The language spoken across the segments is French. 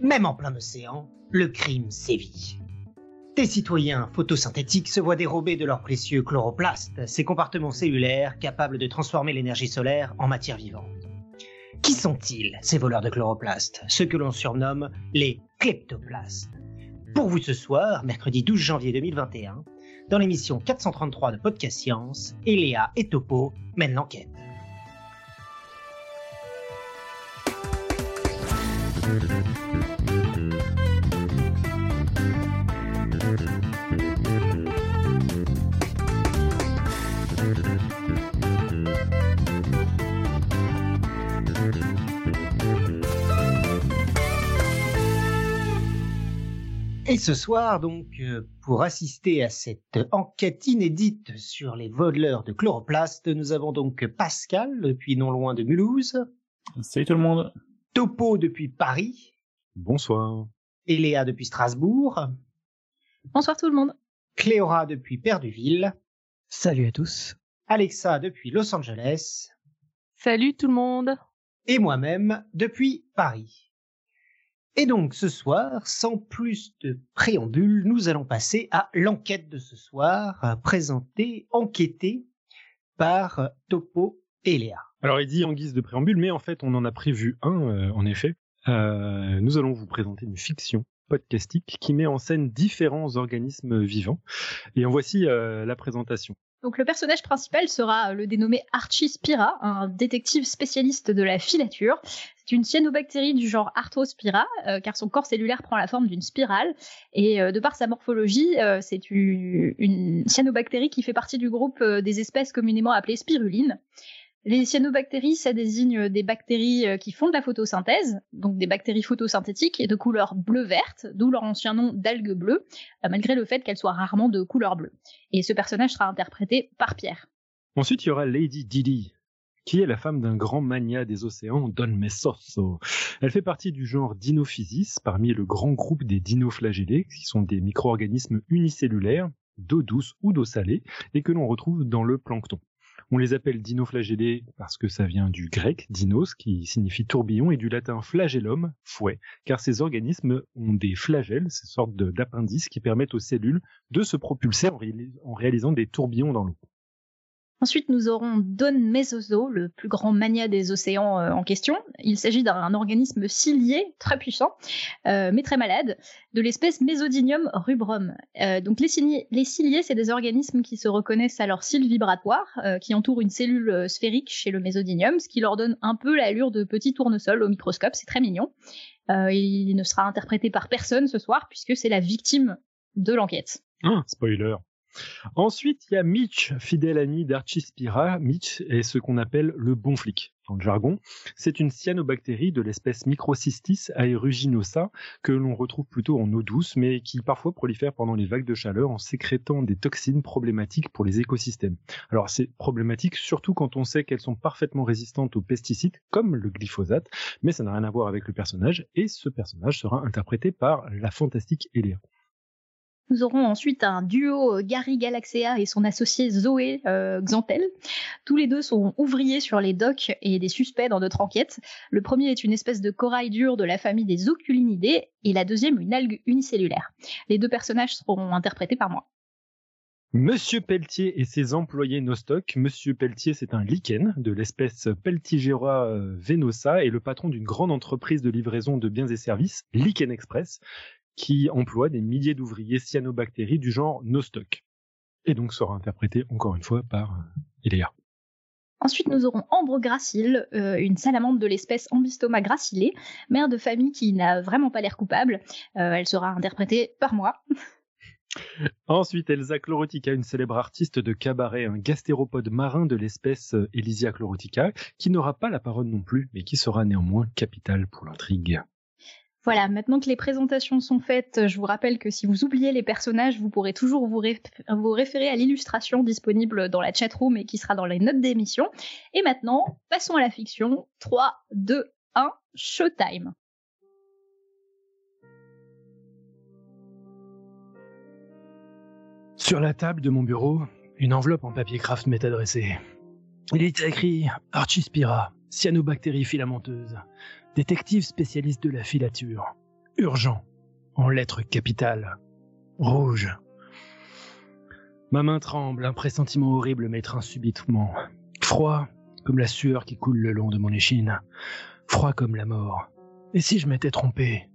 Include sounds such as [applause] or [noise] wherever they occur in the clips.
Même en plein océan, le crime sévit. Des citoyens photosynthétiques se voient dérobés de leurs précieux chloroplastes, ces compartiments cellulaires capables de transformer l'énergie solaire en matière vivante. Qui sont-ils, ces voleurs de chloroplastes Ceux que l'on surnomme les kleptoplastes? Pour vous ce soir, mercredi 12 janvier 2021, dans l'émission 433 de Podcast Science, Eléa et Topo mènent l'enquête. Et ce soir, donc, euh, pour assister à cette enquête inédite sur les voleurs de chloroplastes, nous avons donc Pascal, depuis non loin de Mulhouse. Salut tout le monde. Topo depuis Paris. Bonsoir. Eléa depuis Strasbourg. Bonsoir tout le monde. Cléora depuis Perduville. Salut à tous. Alexa depuis Los Angeles. Salut tout le monde. Et moi-même depuis Paris. Et donc ce soir, sans plus de préambule, nous allons passer à l'enquête de ce soir, présentée, enquêtée par Topo et Léa. Alors il dit en guise de préambule, mais en fait on en a prévu un, euh, en effet. Euh, nous allons vous présenter une fiction podcastique qui met en scène différents organismes vivants. Et en voici euh, la présentation. Donc le personnage principal sera le dénommé Archie Spira, un détective spécialiste de la filature. C'est une cyanobactérie du genre Arthrospira, car son corps cellulaire prend la forme d'une spirale. Et de par sa morphologie, c'est une, cyanobactérie qui fait partie du groupe des espèces communément appelées spirulines. Les cyanobactéries, ça désigne des bactéries qui font de la photosynthèse, donc des bactéries photosynthétiques et de couleur bleu-verte, d'où leur ancien nom d'algues bleues, malgré le fait qu'elles soient rarement de couleur bleue. Et ce personnage sera interprété par Pierre. Ensuite, il y aura Lady Didi, qui est la femme d'un grand mania des océans, Don Mesoso. Elle fait partie du genre Dinophysis, parmi le grand groupe des dinoflagellés, qui sont des micro-organismes unicellulaires, d'eau douce ou d'eau salée, et que l'on retrouve dans le plancton. On les appelle dinoflagellés parce que ça vient du grec dinos qui signifie tourbillon et du latin flagellum, fouet, car ces organismes ont des flagelles, ces sortes d'appendices qui permettent aux cellules de se propulser en réalisant des tourbillons dans l'eau. Ensuite, nous aurons Don Mesozo, le plus grand mania des océans euh, en question. Il s'agit d'un organisme cilié très puissant, euh, mais très malade, de l'espèce Mesodinium rubrum. Euh, donc les ciliés, c'est des organismes qui se reconnaissent à leur cils vibratoire, qui entourent une cellule sphérique chez le Mesodinium, ce qui leur donne un peu l'allure de petits tournesols au microscope. C'est très mignon. il ne sera interprété par personne ce soir, puisque c'est la victime de l'enquête. Ah, spoiler. Ensuite, il y a Mitch, fidèle ami d'Archispira. Mitch est ce qu'on appelle le bon flic dans le jargon. C'est une cyanobactérie de l'espèce Microcystis aeruginosa que l'on retrouve plutôt en eau douce, mais qui parfois prolifère pendant les vagues de chaleur en sécrétant des toxines problématiques pour les écosystèmes. Alors c'est problématique surtout quand on sait qu'elles sont parfaitement résistantes aux pesticides comme le glyphosate, mais ça n'a rien à voir avec le personnage et ce personnage sera interprété par la fantastique Eléa. Nous aurons ensuite un duo euh, Gary Galaxea et son associé Zoé euh, Xantel. Tous les deux sont ouvriers sur les docks et des suspects dans notre enquête. Le premier est une espèce de corail dur de la famille des oculinidés et la deuxième une algue unicellulaire. Les deux personnages seront interprétés par moi. Monsieur Pelletier et ses employés Nostoc. Monsieur Pelletier, c'est un lichen de l'espèce Peltigera euh, venosa et le patron d'une grande entreprise de livraison de biens et services, Lichen Express, qui emploie des milliers d'ouvriers cyanobactéries du genre Nostoc. Et donc sera interprété encore une fois par. Euh, Ensuite, nous aurons Ambre gracile, euh, une salamandre de l'espèce Ambystoma gracile, mère de famille qui n'a vraiment pas l'air coupable. Euh, elle sera interprétée par moi. [laughs] Ensuite, Elsa chlorotica, une célèbre artiste de cabaret, un gastéropode marin de l'espèce Elysia chlorotica, qui n'aura pas la parole non plus, mais qui sera néanmoins capitale pour l'intrigue. Voilà, maintenant que les présentations sont faites, je vous rappelle que si vous oubliez les personnages, vous pourrez toujours vous, référer à l'illustration disponible dans la chatroom et qui sera dans les notes d'émission. Et maintenant, passons à la fiction. 3, 2, 1, showtime. Sur la table de mon bureau, une enveloppe en papier craft m'est adressée. Il est écrit Archie Spira, cyanobactérie filamenteuse, détective spécialiste de la filature. Urgent, en lettres capitales. Rouge. Ma main tremble, un pressentiment horrible m'étreint subitement. Froid, comme la sueur qui coule le long de mon échine. Froid comme la mort. Et si je m'étais trompé?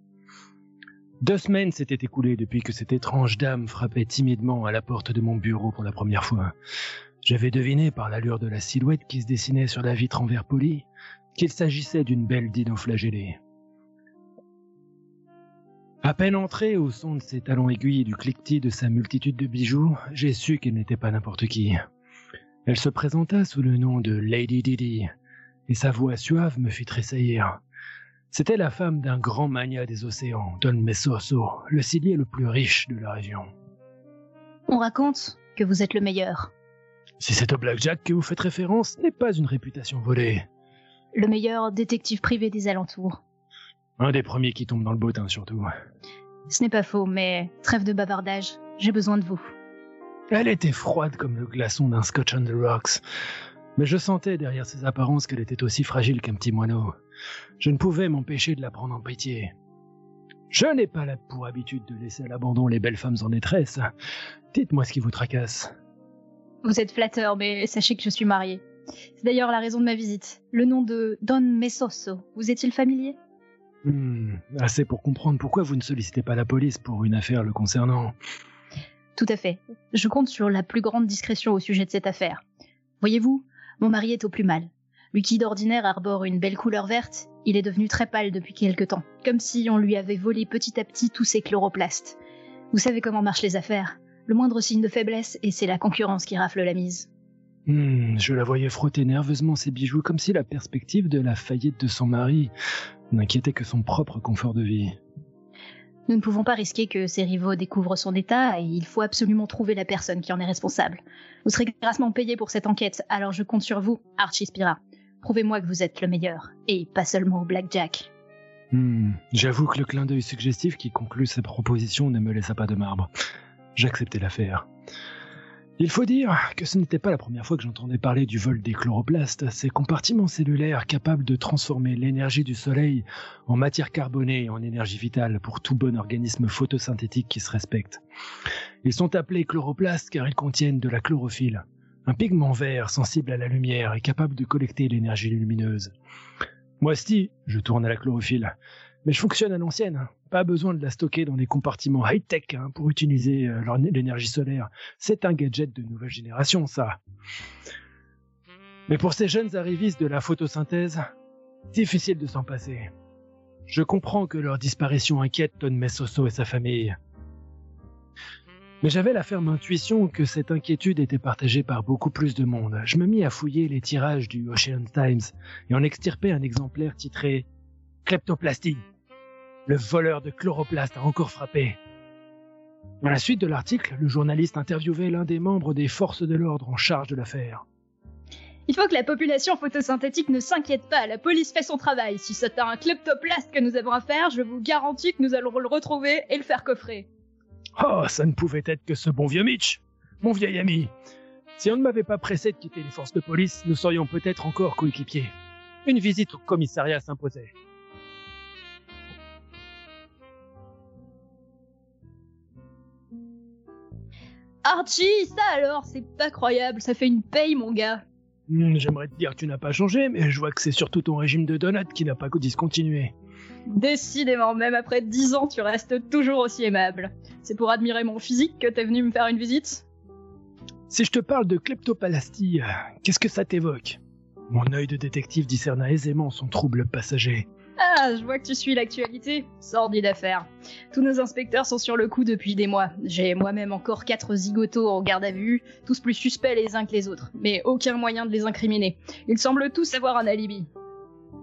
Deux semaines s'étaient écoulées depuis que cette étrange dame frappait timidement à la porte de mon bureau pour la première fois. J'avais deviné par l'allure de la silhouette qui se dessinait sur la vitre en verre poli qu'il s'agissait d'une belle dinoflagellée. À peine entrée au son de ses talons aiguilles et du cliquetis de sa multitude de bijoux, j'ai su qu'elle n'était pas n'importe qui. Elle se présenta sous le nom de Lady Didi, et sa voix suave me fit tressaillir. C'était la femme d'un grand mania des océans, Don Messoso, le cilier le plus riche de la région. On raconte que vous êtes le meilleur. Si c'est au Blackjack que vous faites référence, ce n'est pas une réputation volée. Le meilleur détective privé des alentours. Un des premiers qui tombe dans le bottin, surtout. Ce n'est pas faux, mais trêve de bavardage. J'ai besoin de vous. Elle était froide comme le glaçon d'un Scotch on the Rocks. Mais je sentais derrière ses apparences qu'elle était aussi fragile qu'un petit moineau. Je ne pouvais m'empêcher de la prendre en pitié. Je n'ai pas là pour habitude de laisser à l'abandon les belles femmes en détresse. Dites-moi ce qui vous tracasse. Vous êtes flatteur, mais sachez que je suis mariée. C'est d'ailleurs la raison de ma visite. Le nom de Don Mesoso, vous est-il familier? Hmm, assez pour comprendre pourquoi vous ne sollicitez pas la police pour une affaire le concernant. Tout à fait. Je compte sur la plus grande discrétion au sujet de cette affaire. Voyez-vous, mon mari est au plus mal. Lui qui d'ordinaire arbore une belle couleur verte, il est devenu très pâle depuis quelque temps, comme si on lui avait volé petit à petit tous ses chloroplastes. Vous savez comment marchent les affaires. Le moindre signe de faiblesse et c'est la concurrence qui rafle la mise. Hmm, je la voyais frotter nerveusement ses bijoux comme si la perspective de la faillite de son mari n'inquiétait que son propre confort de vie. Nous ne pouvons pas risquer que ses rivaux découvrent son état et il faut absolument trouver la personne qui en est responsable. Vous serez grassement payé pour cette enquête, alors je compte sur vous, Archie Spira. Prouvez-moi que vous êtes le meilleur, et pas seulement au blackjack. Hmm, J'avoue que le clin d'œil suggestif qui conclut ces propositions ne me laissa pas de marbre. J'acceptais l'affaire. Il faut dire que ce n'était pas la première fois que j'entendais parler du vol des chloroplastes, ces compartiments cellulaires capables de transformer l'énergie du soleil en matière carbonée et en énergie vitale pour tout bon organisme photosynthétique qui se respecte. Ils sont appelés chloroplastes car ils contiennent de la chlorophylle, un pigment vert sensible à la lumière et capable de collecter l'énergie lumineuse. Moi, si, je tourne à la chlorophylle, mais je fonctionne à l'ancienne. Pas besoin de la stocker dans des compartiments high-tech hein, pour utiliser euh, l'énergie solaire. C'est un gadget de nouvelle génération, ça. Mais pour ces jeunes arrivistes de la photosynthèse, difficile de s'en passer. Je comprends que leur disparition inquiète Don Messoso et sa famille. Mais j'avais la ferme intuition que cette inquiétude était partagée par beaucoup plus de monde. Je me mis à fouiller les tirages du Ocean Times et en extirper un exemplaire titré Kleptoplastie. Le voleur de chloroplaste a encore frappé. Dans la suite de l'article, le journaliste interviewait l'un des membres des forces de l'ordre en charge de l'affaire. Il faut que la population photosynthétique ne s'inquiète pas, la police fait son travail. Si c'est un kleptoplaste que nous avons à faire, je vous garantis que nous allons le retrouver et le faire coffrer. Oh, ça ne pouvait être que ce bon vieux Mitch, mon vieil ami. Si on ne m'avait pas pressé de quitter les forces de police, nous serions peut-être encore coéquipiers. Une visite au commissariat s'imposait. Archie, ça alors, c'est pas croyable, ça fait une paye, mon gars. Hmm, J'aimerais te dire que tu n'as pas changé, mais je vois que c'est surtout ton régime de donuts qui n'a pas discontinué. Décidément, même après dix ans, tu restes toujours aussi aimable. C'est pour admirer mon physique que t'es venu me faire une visite Si je te parle de kleptopalastie, qu'est-ce que ça t'évoque? Mon œil de détective discerna aisément son trouble passager. Ah, je vois que tu suis l'actualité. Sordide affaire. Tous nos inspecteurs sont sur le coup depuis des mois. J'ai moi-même encore quatre zigotos en garde à vue, tous plus suspects les uns que les autres, mais aucun moyen de les incriminer. Ils semblent tous avoir un alibi.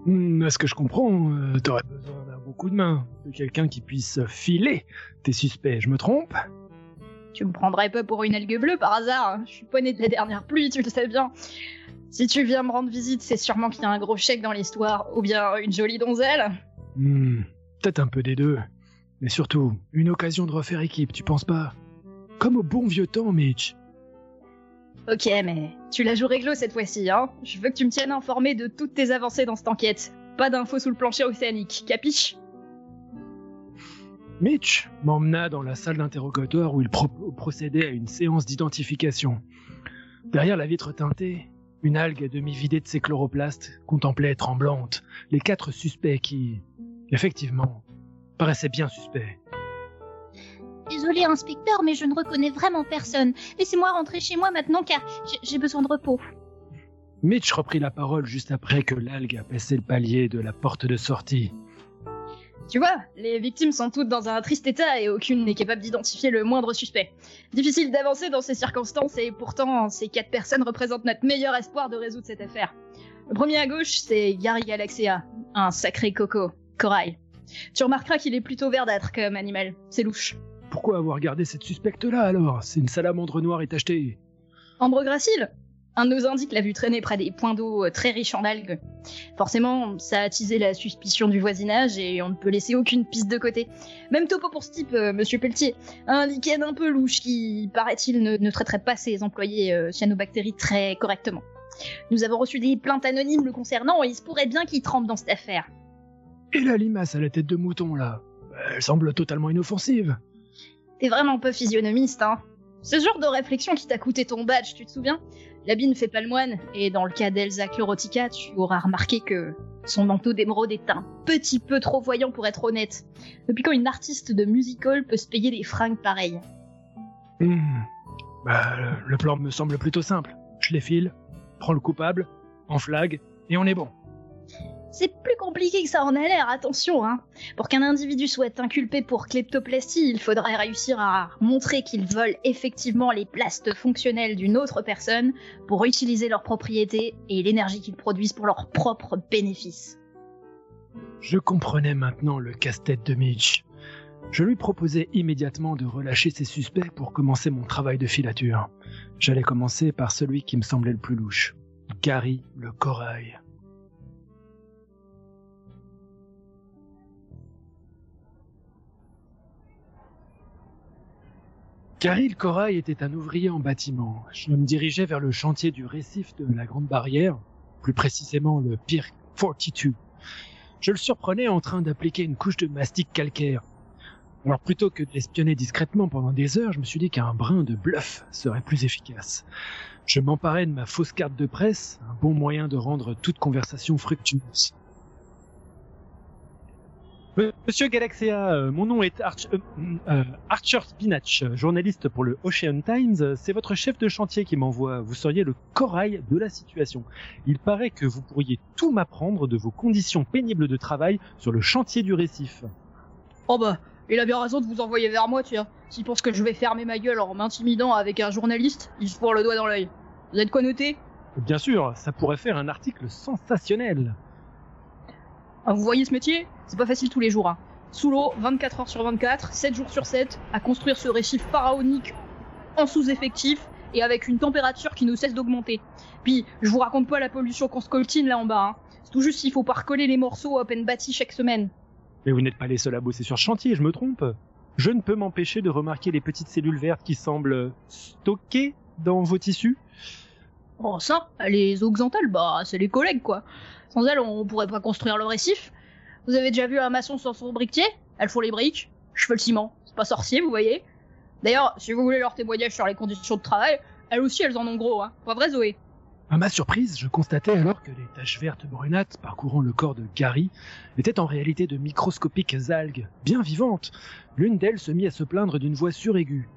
Hmm, à ce que je comprends, euh, t'aurais besoin d'un bon coup de main, de quelqu'un qui puisse filer tes suspects, je me trompe? Tu me prendrais pas pour une algue bleue par hasard hein Je suis pas né de la dernière pluie, tu le sais bien. Si tu viens me rendre visite, c'est sûrement qu'il y a un gros chèque dans l'histoire, ou bien une jolie donzelle. Hmm, peut-être un peu des deux. Mais surtout, une occasion de refaire équipe, tu penses pas? Comme au bon vieux temps, Mitch. Ok, mais tu la joues réglo cette fois-ci, hein Je veux que tu me tiennes informé de toutes tes avancées dans cette enquête. Pas d'infos sous le plancher océanique, capiche? Mitch m'emmena dans la salle d'interrogatoire où il pro- procédait à une séance d'identification. Derrière la vitre teintée, une algue à demi vidée de ses chloroplastes contemplait tremblante les quatre suspects qui, effectivement, paraissaient bien suspects. Désolé, inspecteur, mais je ne reconnais vraiment personne. Laissez-moi rentrer chez moi maintenant car j'ai- j'ai besoin de repos. Mitch reprit la parole juste après que l'algue a passé le palier de la porte de sortie. Tu vois, les victimes sont toutes dans un triste état et aucune n'est capable d'identifier le moindre suspect. Difficile d'avancer dans ces circonstances et pourtant, ces quatre personnes représentent notre meilleur espoir de résoudre cette affaire. Le premier à gauche, c'est Gary Galaxia, un sacré coco, corail. Tu remarqueras qu'il est plutôt verdâtre comme animal, c'est louche. Pourquoi avoir gardé cette suspecte-là alors? C'est une salamandre noire est achetée. Ambre Gracile Un de nos indiques l'a vu traîner près des points d'eau euh, très riches en algues. Forcément, ça a attisé la suspicion du voisinage et on ne peut laisser aucune piste de côté. Même topo pour ce type, euh, monsieur Pelletier. Un lichen un peu louche qui, paraît-il, ne, ne traiterait pas ses employés euh, cyanobactéries très correctement. Nous avons reçu des plaintes anonymes le concernant et il se pourrait bien qu'il trempe dans cette affaire. Et la limace à la tête de mouton là Elle semble totalement inoffensive. T'es vraiment peu physionomiste, hein Ce genre de réflexion qui t'a coûté ton badge, tu te souviens? L'habit fait pas le moine, et dans le cas d'Elsa Chlorotica, tu auras remarqué que son manteau d'émeraude est un petit peu trop voyant pour être honnête. Depuis quand une artiste de musical peut se payer des fringues pareilles? Hmm. Bah, le- le plan me semble plutôt simple. Je les file, prends le coupable, en flag, et on est bon. C'est plus compliqué que ça en a l'air, attention, hein. Pour qu'un individu soit inculpé pour kleptoplastie, il faudrait réussir à montrer qu'il vole effectivement les plastes fonctionnels d'une autre personne pour utiliser leurs propriétés et l'énergie qu'ils produisent pour leur propre bénéfice. Je comprenais maintenant le casse-tête de Mitch. Je lui proposais immédiatement de relâcher ses suspects pour commencer mon travail de filature. J'allais commencer par celui qui me semblait le plus louche. Gary le corail. Gary le corail était un ouvrier en bâtiment. Je me dirigeais vers le chantier du récif de la Grande Barrière, plus précisément le Pier 42. Je le surprenais en train d'appliquer une couche de mastic calcaire. Alors plutôt que de l'espionner discrètement pendant des heures, je me suis dit qu'un brin de bluff serait plus efficace. Je m'emparais de ma fausse carte de presse, un bon moyen de rendre toute conversation fructueuse. Monsieur Galaxia, euh, mon nom est Arch- euh, euh, Archer Spinach, journaliste pour le Ocean Times. C'est votre chef de chantier qui m'envoie. Vous seriez le corail de la situation. Il paraît que vous pourriez tout m'apprendre de vos conditions pénibles de travail sur le chantier du récif. Oh bah, il a bien raison de vous envoyer vers moi, tiens. S'il pense que je vais fermer ma gueule en m'intimidant avec un journaliste, il se fourre le doigt dans l'œil. Vous êtes quoi noté Bien sûr, ça pourrait faire un article sensationnel. Ah, Vous voyez ce métier? C'est pas facile tous les jours. Hein. Sous l'eau, 24 heures sur 24, 7 jours sur 7, à construire ce récif pharaonique en sous-effectif et avec une température qui ne cesse d'augmenter. Puis, je vous raconte pas la pollution qu'on scoltine là en bas. Hein. C'est tout juste s'il faut pas recoller les morceaux à peine bâtis chaque semaine. Mais vous n'êtes pas les seuls à bosser sur chantier, je me trompe. Je ne peux m'empêcher de remarquer les petites cellules vertes qui semblent stockées dans vos tissus. Oh ça, les oxantales, bah c'est les collègues quoi. Sans elles, on pourrait pas construire le récif. Vous avez déjà vu un maçon sans son briquetier? Elles font les briques, je fais le ciment. C'est pas sorcier, vous voyez D'ailleurs, si vous voulez leur témoignage sur les conditions de travail, elles aussi elles en ont gros, hein. Pas vrai Zoé? À ma surprise, je constatais alors que les taches vertes brunâtres parcourant le corps de Gary étaient en réalité de microscopiques algues, bien vivantes. L'une d'elles se mit à se plaindre d'une voix suraiguë.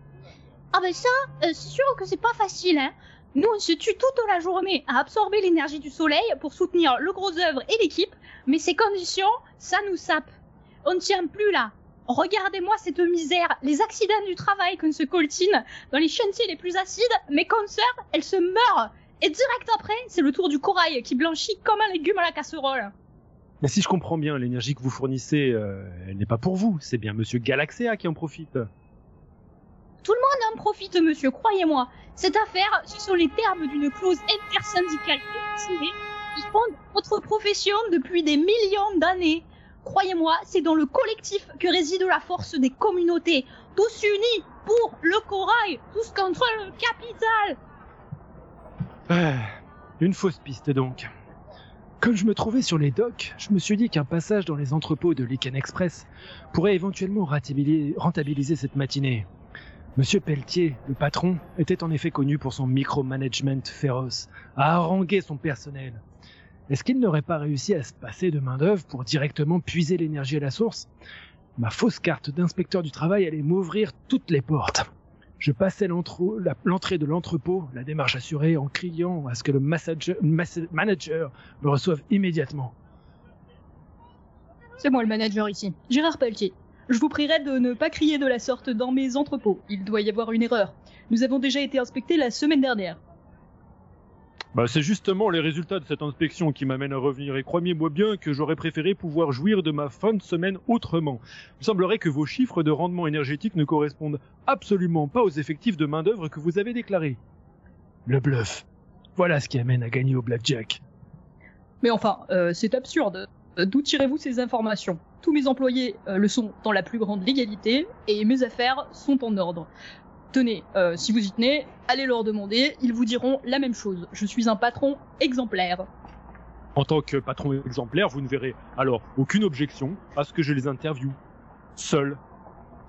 Ah ben ça, euh, c'est sûr que c'est pas facile, hein. Nous, on se tue toute la journée à absorber l'énergie du soleil pour soutenir le gros œuvre et l'équipe, mais ces conditions, ça nous sape. On ne tient plus là. Regardez-moi cette misère, les accidents du travail qu'on se coltine dans les chantiers les plus acides, mes consoeurs, elles se meurent. Et direct après, c'est le tour du corail qui blanchit comme un légume à la casserole. Mais si je comprends bien, l'énergie que vous fournissez, euh, elle n'est pas pour vous, c'est bien Monsieur Galaxea qui en profite. On en profite, monsieur, croyez-moi. Cette affaire, ce sont les termes d'une clause intersyndicale déterminée qui fonde notre profession depuis des millions d'années. Croyez-moi, c'est dans le collectif que réside la force des communautés. Tous unis pour le corail, tous contre le capital. Ah, une fausse piste donc. Comme je me trouvais sur les docks, je me suis dit qu'un passage dans les entrepôts de Liken Express pourrait éventuellement rentabiliser cette matinée. Monsieur Pelletier, le patron, était en effet connu pour son micromanagement féroce, à haranguer son personnel. Est-ce qu'il n'aurait pas réussi à se passer de main-d'œuvre pour directement puiser l'énergie à la source? Ma fausse carte d'inspecteur du travail allait m'ouvrir toutes les portes. Je passais l'entrée de l'entrepôt, la démarche assurée, en criant à ce que le manager me reçoive immédiatement. C'est moi le manager ici, Gérard Pelletier. Je vous prierai de ne pas crier de la sorte dans mes entrepôts. Il doit y avoir une erreur. Nous avons déjà été inspectés la semaine dernière. Bah, c'est justement les résultats de cette inspection qui m'amènent à revenir et croyez-moi bien que j'aurais préféré pouvoir jouir de ma fin de semaine autrement. Il semblerait que vos chiffres de rendement énergétique ne correspondent absolument pas aux effectifs de main-d'œuvre que vous avez déclarés. Le bluff. Voilà ce qui amène à gagner au blackjack. Mais enfin, euh, c'est absurde. D'où tirez-vous ces informations? Tous mes employés euh, le sont dans la plus grande légalité et mes affaires sont en ordre. Tenez, euh, si vous y tenez, allez leur demander, ils vous diront la même chose. Je suis un patron exemplaire. En tant que patron exemplaire, vous ne verrez alors aucune objection à ce que je les interviewe. Seul.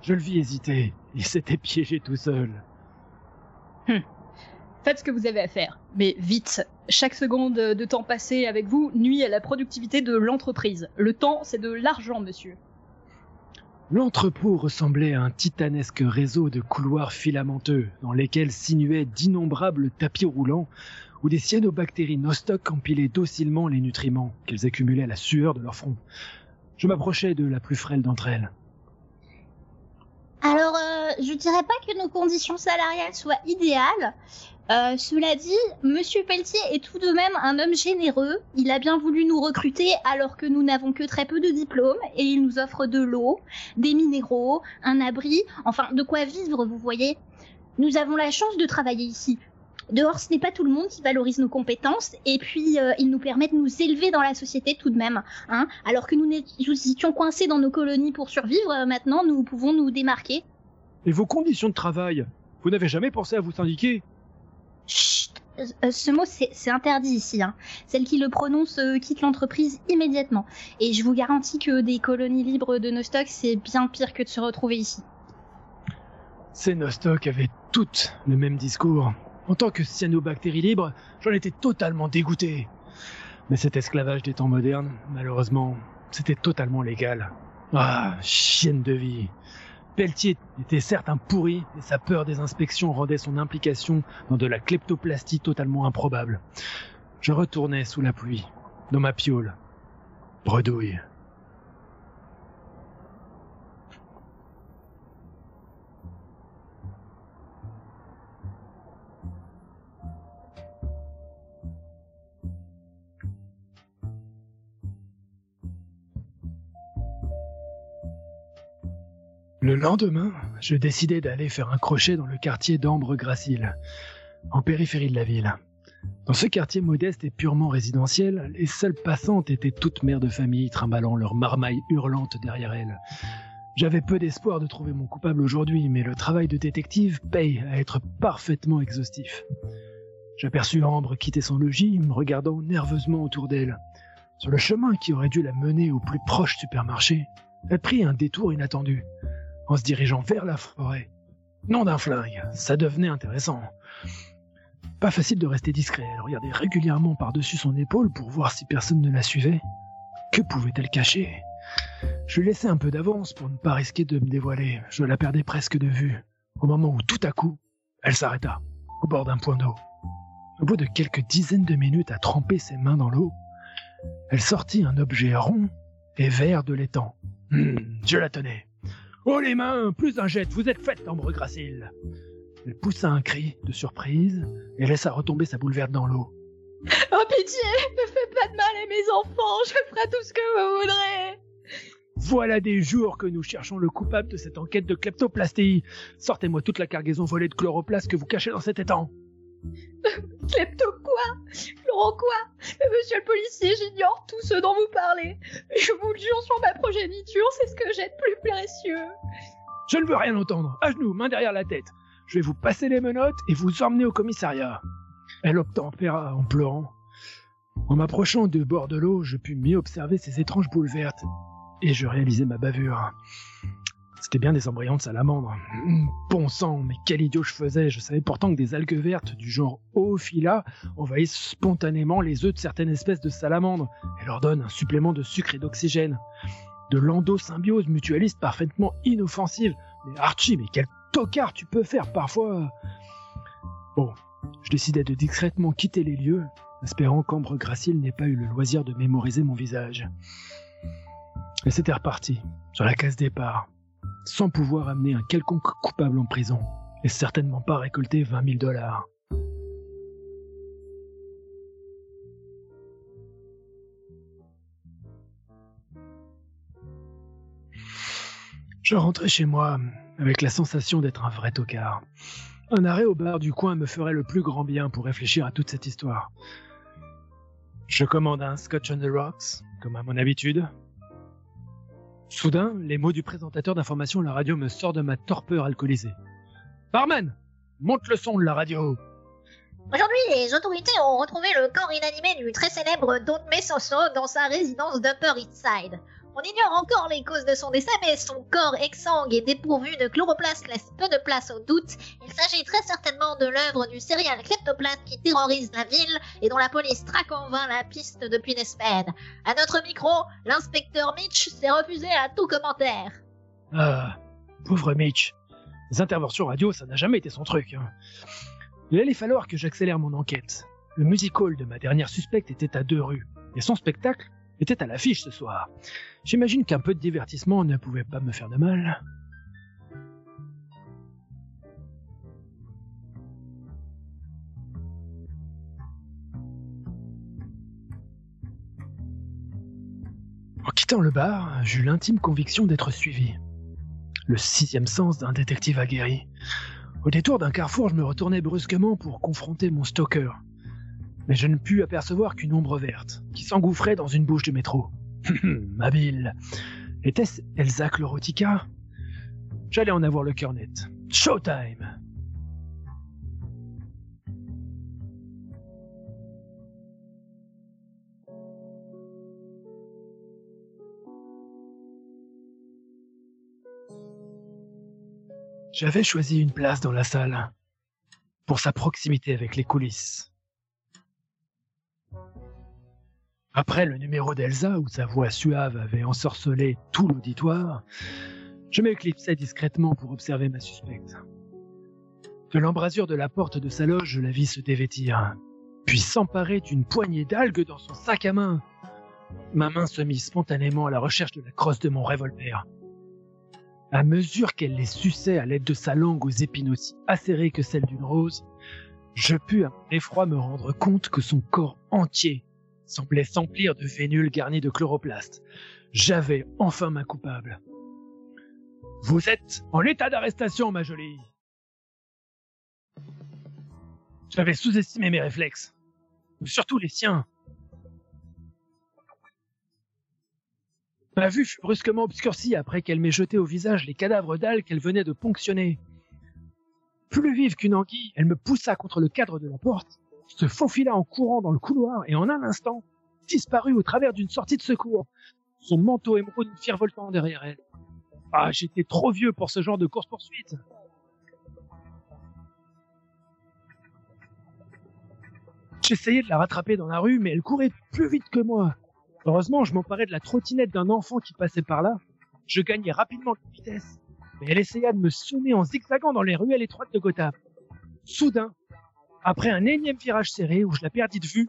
Je le vis hésiter. Il s'était piégé tout seul. Hum. Faites ce que vous avez à faire, mais vite. Chaque seconde de temps passé avec vous nuit à la productivité de l'entreprise. Le temps, c'est de l'argent, monsieur. L'entrepôt ressemblait à un titanesque réseau de couloirs filamenteux dans lesquels sinuaient d'innombrables tapis roulants où des cyanobactéries nostoc empilaient docilement les nutriments qu'elles accumulaient à la sueur de leur front. Je m'approchais de la plus frêle d'entre elles. Alors, euh, je dirais pas que nos conditions salariales soient idéales. Euh, cela dit, Monsieur Pelletier est tout de même un homme généreux. Il a bien voulu nous recruter alors que nous n'avons que très peu de diplômes et il nous offre de l'eau, des minéraux, un abri, enfin de quoi vivre, vous voyez. Nous avons la chance de travailler ici. Dehors, ce n'est pas tout le monde qui valorise nos compétences, et puis euh, il nous permet de nous élever dans la société tout de même. Hein Alors que nous, étions coincés dans nos colonies pour survivre, euh, maintenant nous pouvons nous démarquer. Et vos conditions de travail? Vous n'avez jamais pensé à vous syndiquer? Chut euh, ce mot, c'est interdit ici. Hein. Celle qui le prononce quitte l'entreprise immédiatement. Et je vous garantis que des colonies libres de Nostoc, c'est bien pire que de se retrouver ici. Ces Nostoc avaient toutes le même discours. En tant que cyanobactérie libre, j'en étais totalement dégoûté. Mais cet esclavage des temps modernes, malheureusement, c'était totalement légal. Ah, chienne de vie. Pelletier était certes un pourri, et sa peur des inspections rendait son implication dans de la kleptoplastie totalement improbable. Je retournais sous la pluie, dans ma piole. Bredouille. Le lendemain, je décidai d'aller faire un crochet dans le quartier d'Ambre-Gracile, en périphérie de la ville. Dans ce quartier modeste et purement résidentiel, les seules passantes étaient toutes mères de famille trimballant leurs marmailles hurlantes derrière elles. J'avais peu d'espoir de trouver mon coupable aujourd'hui, mais le travail de détective paye à être parfaitement exhaustif. J'aperçus Ambre quitter son logis, me regardant nerveusement autour d'elle. Sur le chemin qui aurait dû la mener au plus proche supermarché, elle prit un détour inattendu en se dirigeant vers la forêt. Non d'un flingue, ça devenait intéressant. Pas facile de rester discret, elle regardait régulièrement par-dessus son épaule pour voir si personne ne la suivait. Que pouvait-elle cacher? Je lui laissais un peu d'avance pour ne pas risquer de me dévoiler. Je la perdais presque de vue, au moment où tout à coup, elle s'arrêta, au bord d'un point d'eau. Au bout de quelques dizaines de minutes à tremper ses mains dans l'eau, elle sortit un objet rond et vert de l'étang. Hmm, je la tenais. Oh les mains, plus un jet, vous êtes faite, Ambre Gracile. Elle poussa un cri de surprise et laissa retomber sa boule verte dans l'eau. [laughs] Oh pitié, ne faites pas de mal à mes enfants, je ferai tout ce que vous voudrez. Voilà des jours que nous cherchons le coupable de cette enquête de kleptoplastie. Sortez-moi toute la cargaison volée de chloroplaste que vous cachez dans cet étang. Klepto quoi Laurent quoi Monsieur le policier, j'ignore tout ce dont vous parlez. Je vous le jure sur ma progéniture, c'est ce que j'ai de plus précieux. Je ne veux rien entendre. À genoux, main derrière la tête. Je vais vous passer les menottes et vous emmener au commissariat. Elle obtempéra en pleurant. En m'approchant du bord de l'eau, je pus mieux observer ces étranges boules vertes, et je réalisais ma bavure. C'était bien des embryons de salamandre. Hum, bon sang, mais quel idiot je faisais Je savais pourtant que des algues vertes du genre Oophila envahissent spontanément les œufs de certaines espèces de salamandres et leur donnent un supplément de sucre et d'oxygène. De l'endosymbiose mutualiste parfaitement inoffensive. Mais Archie, mais quel tocard tu peux faire parfois Bon, je décidai de discrètement quitter les lieux, espérant qu'Ambre Gracile n'ait pas eu le loisir de mémoriser mon visage. Et c'était reparti, sur la case départ, sans pouvoir amener un quelconque coupable en prison, et certainement pas récolter 20 000 dollars. Je rentrais chez moi avec la sensation d'être un vrai tocard. Un arrêt au bar du coin me ferait le plus grand bien pour réfléchir à toute cette histoire. Je commande un Scotch on the Rocks, comme à mon habitude. Soudain, les mots du présentateur d'information à la radio me sortent de ma torpeur alcoolisée. Barman, monte le son de la radio. Aujourd'hui, les autorités ont retrouvé le corps inanimé du très célèbre Don Mesoso dans sa résidence d'Upper East Side. On ignore encore les causes de son décès, mais son corps exsangue et dépourvu de chloroplaste laisse peu de place au doute. Il s'agit très certainement de l'œuvre du serial kleptoplasme qui terrorise la ville et dont la police traque en vain la piste depuis des semaines. À notre micro, l'inspecteur Mitch s'est refusé à tout commentaire. Ah, pauvre Mitch. Les interventions radio, ça n'a jamais été son truc. hein. Il allait falloir que j'accélère mon enquête. Le music hall de ma dernière suspecte était à deux rues, et son spectacle était à l'affiche ce soir. J'imagine qu'un peu de divertissement ne pouvait pas me faire de mal. En quittant le bar, j'eus l'intime conviction d'être suivi. Le sixième sens d'un détective aguerri. Au détour d'un carrefour, je me retournai brusquement pour confronter mon stalker. Mais je ne pus apercevoir qu'une ombre verte, qui s'engouffrait dans une bouche de métro. Habile. Était-ce Elsa Chlorotica? J'allais en avoir le cœur net. Showtime J'avais choisi une place dans la salle pour sa proximité avec les coulisses. Après le numéro d'Elsa, où sa voix suave avait ensorcelé tout l'auditoire, je m'éclipsai discrètement pour observer ma suspecte. De l'embrasure de la porte de sa loge, je la vis se dévêtir, puis s'emparer d'une poignée d'algues dans son sac à main. Ma main se mit spontanément à la recherche de la crosse de mon revolver. À mesure qu'elle les suçait à l'aide de sa langue aux épines aussi acérées que celles d'une rose, je pus à mon effroi me rendre compte que son corps entier semblait s'emplir de vénules garnies de chloroplastes. J'avais enfin ma coupable. Vous êtes en état d'arrestation, ma jolie. J'avais sous-estimé mes réflexes. Surtout les siens. Ma vue fut brusquement obscurcie après qu'elle m'ait jeté au visage les cadavres d'algues qu'elle venait de ponctionner. Plus vive qu'une anguille, elle me poussa contre le cadre de la porte, se faufila en courant dans le couloir et en un instant disparut au travers d'une sortie de secours, son manteau émeraude virevoltant derrière elle. Ah, j'étais trop vieux pour ce genre de course-poursuite. J'essayais de la rattraper dans la rue, mais elle courait plus vite que moi. Heureusement, je m'emparais de la trottinette d'un enfant qui passait par là. Je gagnais rapidement de vitesse, mais elle essaya de me sonner en zigzagant dans les ruelles étroites de Gotham. Soudain, après un énième virage serré où je la perdis de vue,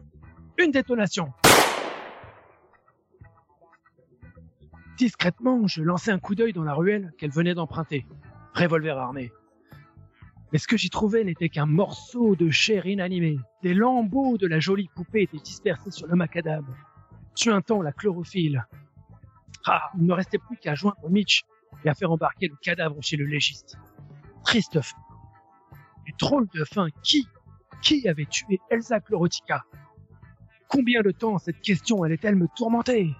une détonation. Discrètement, je lançai un coup d'œil dans la ruelle qu'elle venait d'emprunter. Revolver armé. Mais ce que j'y trouvais n'était qu'un morceau de chair inanimée. Des lambeaux de la jolie poupée étaient dispersés sur le macadam, suintant la chlorophylle. Ah, il ne restait plus qu'à joindre Mitch et à faire embarquer le cadavre chez le légiste. Triste fin. Et drôle de fin, qui, qui avait tué Elsa Chlorotica Combien de temps cette question allait-elle me tourmenter?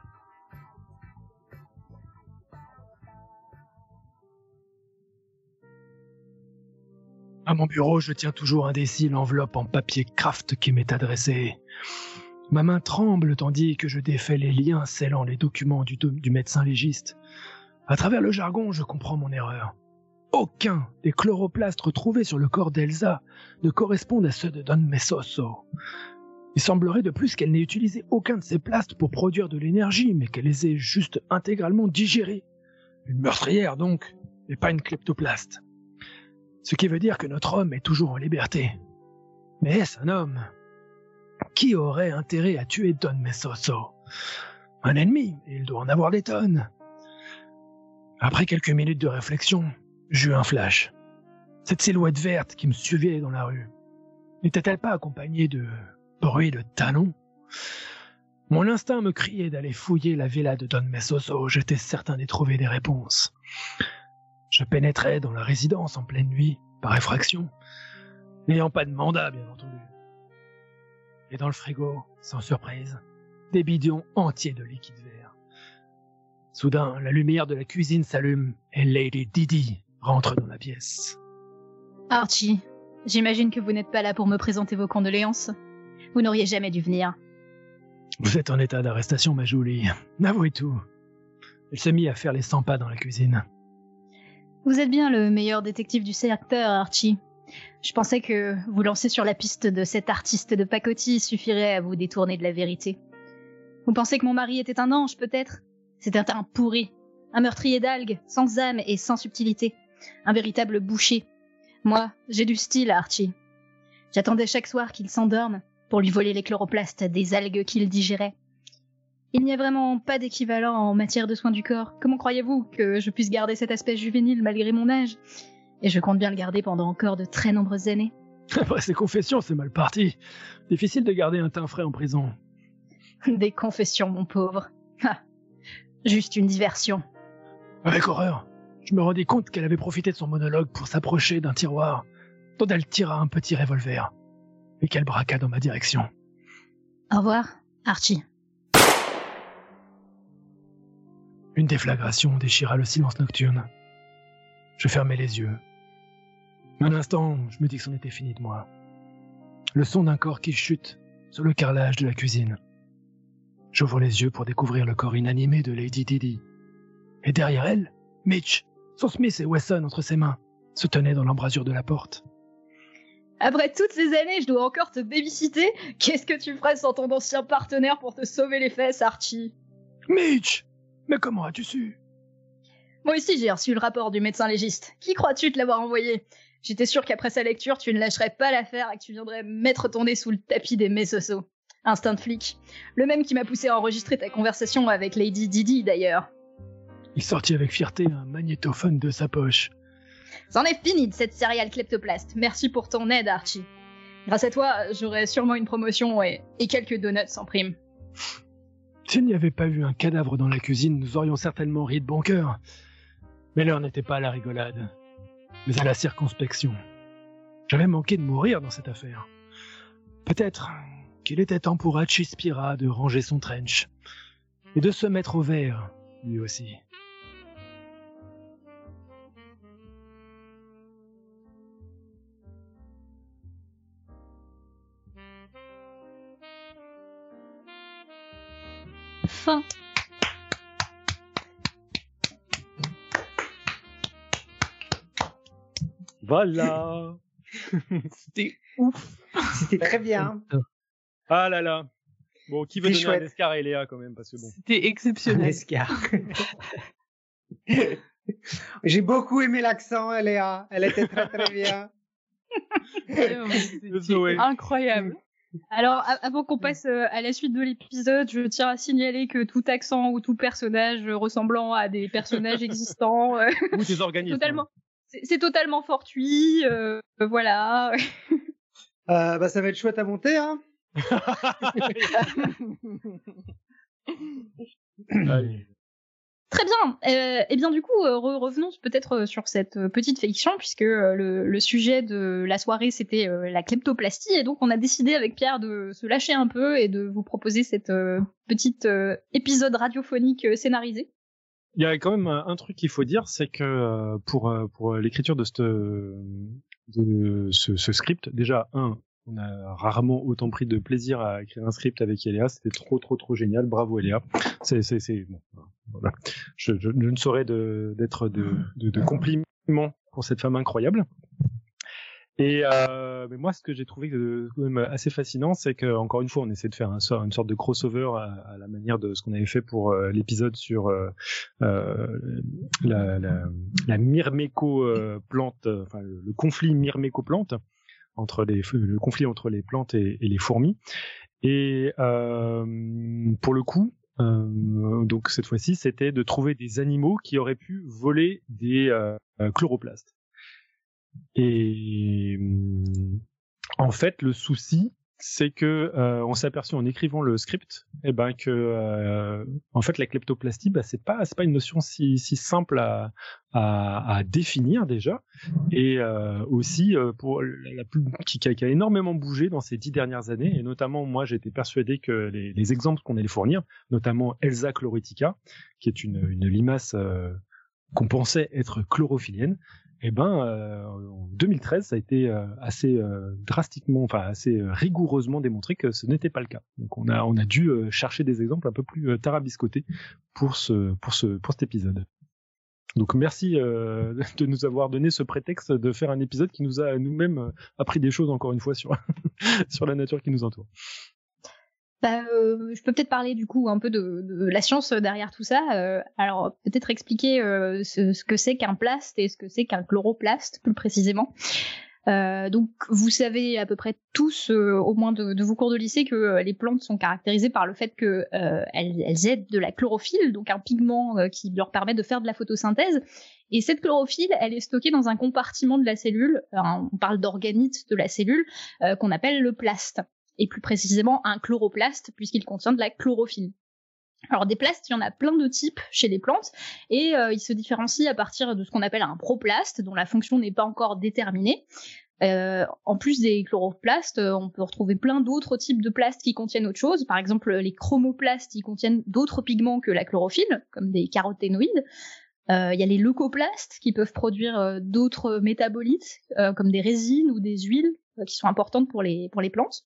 À mon bureau, je tiens toujours indécis l'enveloppe en papier craft qui m'est adressée. Ma main tremble tandis que je défais les liens scellant les documents du, du médecin légiste. À travers le jargon, je comprends mon erreur. Aucun des chloroplastes retrouvés sur le corps d'Elsa ne correspondent à ceux de Don Messoso. Il semblerait de plus qu'elle n'ait utilisé aucun de ces plastes pour produire de l'énergie, mais qu'elle les ait juste intégralement digérés. Une meurtrière donc, et pas une kleptoplaste. Ce qui veut dire que notre homme est toujours en liberté. Mais est-ce un homme? Qui aurait intérêt à tuer Don Messoso Un ennemi, il doit en avoir des tonnes. Après quelques minutes de réflexion, j'eus un flash. Cette silhouette verte qui me suivait dans la rue, n'était-elle pas accompagnée de bruit de talons? Mon instinct me criait d'aller fouiller la villa de Don Messoso, j'étais certain d'y trouver des réponses. Je pénétrais dans la résidence en pleine nuit, par effraction, n'ayant pas de mandat, bien entendu. Et dans le frigo, sans surprise, des bidons entiers de liquide vert. Soudain, la lumière de la cuisine s'allume et Lady Didi rentre dans la pièce. Archie, j'imagine que vous n'êtes pas là pour me présenter vos condoléances. Vous n'auriez jamais dû venir. Vous êtes en état d'arrestation, ma Julie. Avouez tout. Elle se mit à faire les 100 pas dans la cuisine. Vous êtes bien le meilleur détective du secteur, Archie. Je pensais que vous lancer sur la piste de cet artiste de pacotille suffirait à vous détourner de la vérité. Vous pensez que mon mari était un ange, peut-être? C'était un pourri, un meurtrier d'algues, sans âme et sans subtilité, un véritable boucher. Moi, j'ai du style, Archie. J'attendais chaque soir qu'il s'endorme pour lui voler les chloroplastes des algues qu'il digérait. Il n'y a vraiment pas d'équivalent en matière de soins du corps. Comment croyez-vous que je puisse garder cet aspect juvénile malgré mon âge? Et je compte bien le garder pendant encore de très nombreuses années. [laughs] Après ces confessions, c'est mal parti. Difficile de garder un teint frais en prison. [laughs] Des confessions, mon pauvre. Ah, juste une diversion. Avec horreur, je me rendis compte qu'elle avait profité de son monologue pour s'approcher d'un tiroir dont elle tira un petit revolver et qu'elle braqua dans ma direction. Au revoir, Archie. Une déflagration déchira le silence nocturne. Je fermai les yeux. Un instant, je me dis que c'en était fini de moi. Le son d'un corps qui chute sur le carrelage de la cuisine. J'ouvre les yeux pour découvrir le corps inanimé de Lady Didi. Et derrière elle, Mitch, son Smith et Wesson entre ses mains, se tenaient dans l'embrasure de la porte. Après toutes ces années, je dois encore te babysitter Qu'est-ce que tu ferais sans ton ancien partenaire pour te sauver les fesses, Archie? Mitch Mais comment as-tu su? Moi aussi, j'ai reçu le rapport du médecin légiste. Qui crois-tu te l'avoir envoyé? J'étais sûr qu'après sa lecture, tu ne lâcherais pas l'affaire et que tu viendrais mettre ton nez sous le tapis des messosos. Instinct de flic. Le même qui m'a poussé à enregistrer ta conversation avec Lady Didi, d'ailleurs. Il sortit avec fierté un magnétophone de sa poche. C'en est fini de cette céréale kleptoplaste. Merci pour ton aide, Archie. Grâce à toi, j'aurai sûrement une promotion et, et quelques donuts sans prime. S'il n'y avait pas eu un cadavre dans la cuisine, nous aurions certainement ri de bon cœur. Mais l'heure n'était pas à la rigolade, mais à la circonspection. J'avais manqué de mourir dans cette affaire. Peut-être qu'il était temps pour Hachi Spira de ranger son trench et de se mettre au vert, lui aussi. Fin. Voilà. [laughs] C'était ouf. C'était très bien. Ah là là. Bon, qui veut donner chouette. un escar à Eléa quand même parce que bon. C'était exceptionnel. Escar. [laughs] J'ai beaucoup aimé l'accent, Léa. Elle était très très bien. [laughs] C'était incroyable. Alors, avant qu'on passe euh, à la suite de l'épisode, je tiens à signaler que tout accent ou tout personnage ressemblant à des personnages [laughs] existants, euh, Ou tes organismes. totalement, c'est c'est totalement fortuit. euh, voilà. [laughs] Euh, bah, ça va être chouette à monter, hein. [laughs] Allez. Très bien. Euh, et bien du coup, euh, re- revenons peut-être euh, sur cette euh, petite fiction, puisque le, sujet de la soirée c'était la kleptoplastie, et donc on a décidé avec Pierre de se lâcher un peu et de vous proposer cette euh, petite épisode radiophonique scénarisé. Il y a quand même un, truc qu'il faut dire, c'est que pour pour l'écriture de ce script. Déjà, un, on a rarement autant pris de plaisir à écrire un script avec Eléa. C'était trop, trop, trop génial. Bravo Eléa. C'est, c'est, c'est bon. Voilà. Je, je, je ne saurais de, d'être de, de, de compliments pour cette femme incroyable. Et euh, mais moi, ce que j'ai trouvé de, quand même assez fascinant, c'est que encore une fois, on essaie de faire un, une sorte de crossover à, à la manière de ce qu'on avait fait pour euh, l'épisode sur euh, euh, la, la, la myrméco euh, plante, euh, enfin le, le conflit myrméco plante entre les le conflit entre les plantes et, les fourmis. Et euh, pour le coup, euh, donc cette fois-ci, c'était de trouver des animaux qui auraient pu voler des euh, chloroplastes. Et hum, en fait, le souci, c'est que euh, on s'est aperçu en écrivant le script, eh ben que euh, en fait la kleptoplastie, bah, c'est pas c'est pas une notion si, si simple à, à, définir déjà, et euh, aussi pour la, qui, a, énormément bougé dans ces dix dernières années, et notamment moi j'étais persuadé que les, les exemples qu'on allait fournir, notamment Elsa chloritica, qui est une, limace qu'on pensait être chlorophyllienne, eh ben, euh, en 2013, ça a été euh, assez euh, drastiquement, enfin assez euh, rigoureusement démontré que ce n'était pas le cas. Donc on a on a dû euh, chercher des exemples un peu plus euh, tarabiscotés pour ce pour ce pour cet épisode. Donc merci [laughs] de nous avoir donné ce prétexte de faire un épisode qui nous a nous-mêmes appris des choses encore une fois sur [laughs] sur la nature qui nous entoure. Bah, euh, je peux peut-être parler du coup un peu de, de la science derrière tout ça. Euh, alors peut-être expliquer euh, ce, ce que c'est qu'un plaste et ce que c'est qu'un chloroplaste plus précisément. Euh, donc vous savez à peu près tous, euh, au moins de, de vos cours de lycée, que euh, les plantes sont caractérisées par le fait que euh, elles, elles aident de la chlorophylle, donc un pigment euh, qui leur permet de faire de la photosynthèse. Et cette chlorophylle, elle est stockée dans un compartiment de la cellule. On parle d'organites de la cellule euh, qu'on appelle le plaste et plus précisément un chloroplaste puisqu'il contient de la chlorophylle. Alors des plastes, il y en a plein de types chez les plantes et euh, ils se différencient à partir de ce qu'on appelle un proplaste dont la fonction n'est pas encore déterminée. Euh, en plus des chloroplastes, euh, on peut retrouver plein d'autres types de plastes qui contiennent autre chose. Par exemple, les chromoplastes, ils contiennent d'autres pigments que la chlorophylle, comme des caroténoïdes. Il y a les leucoplastes qui peuvent produire d'autres métabolites, comme des résines ou des huiles, qui sont importantes pour les plantes.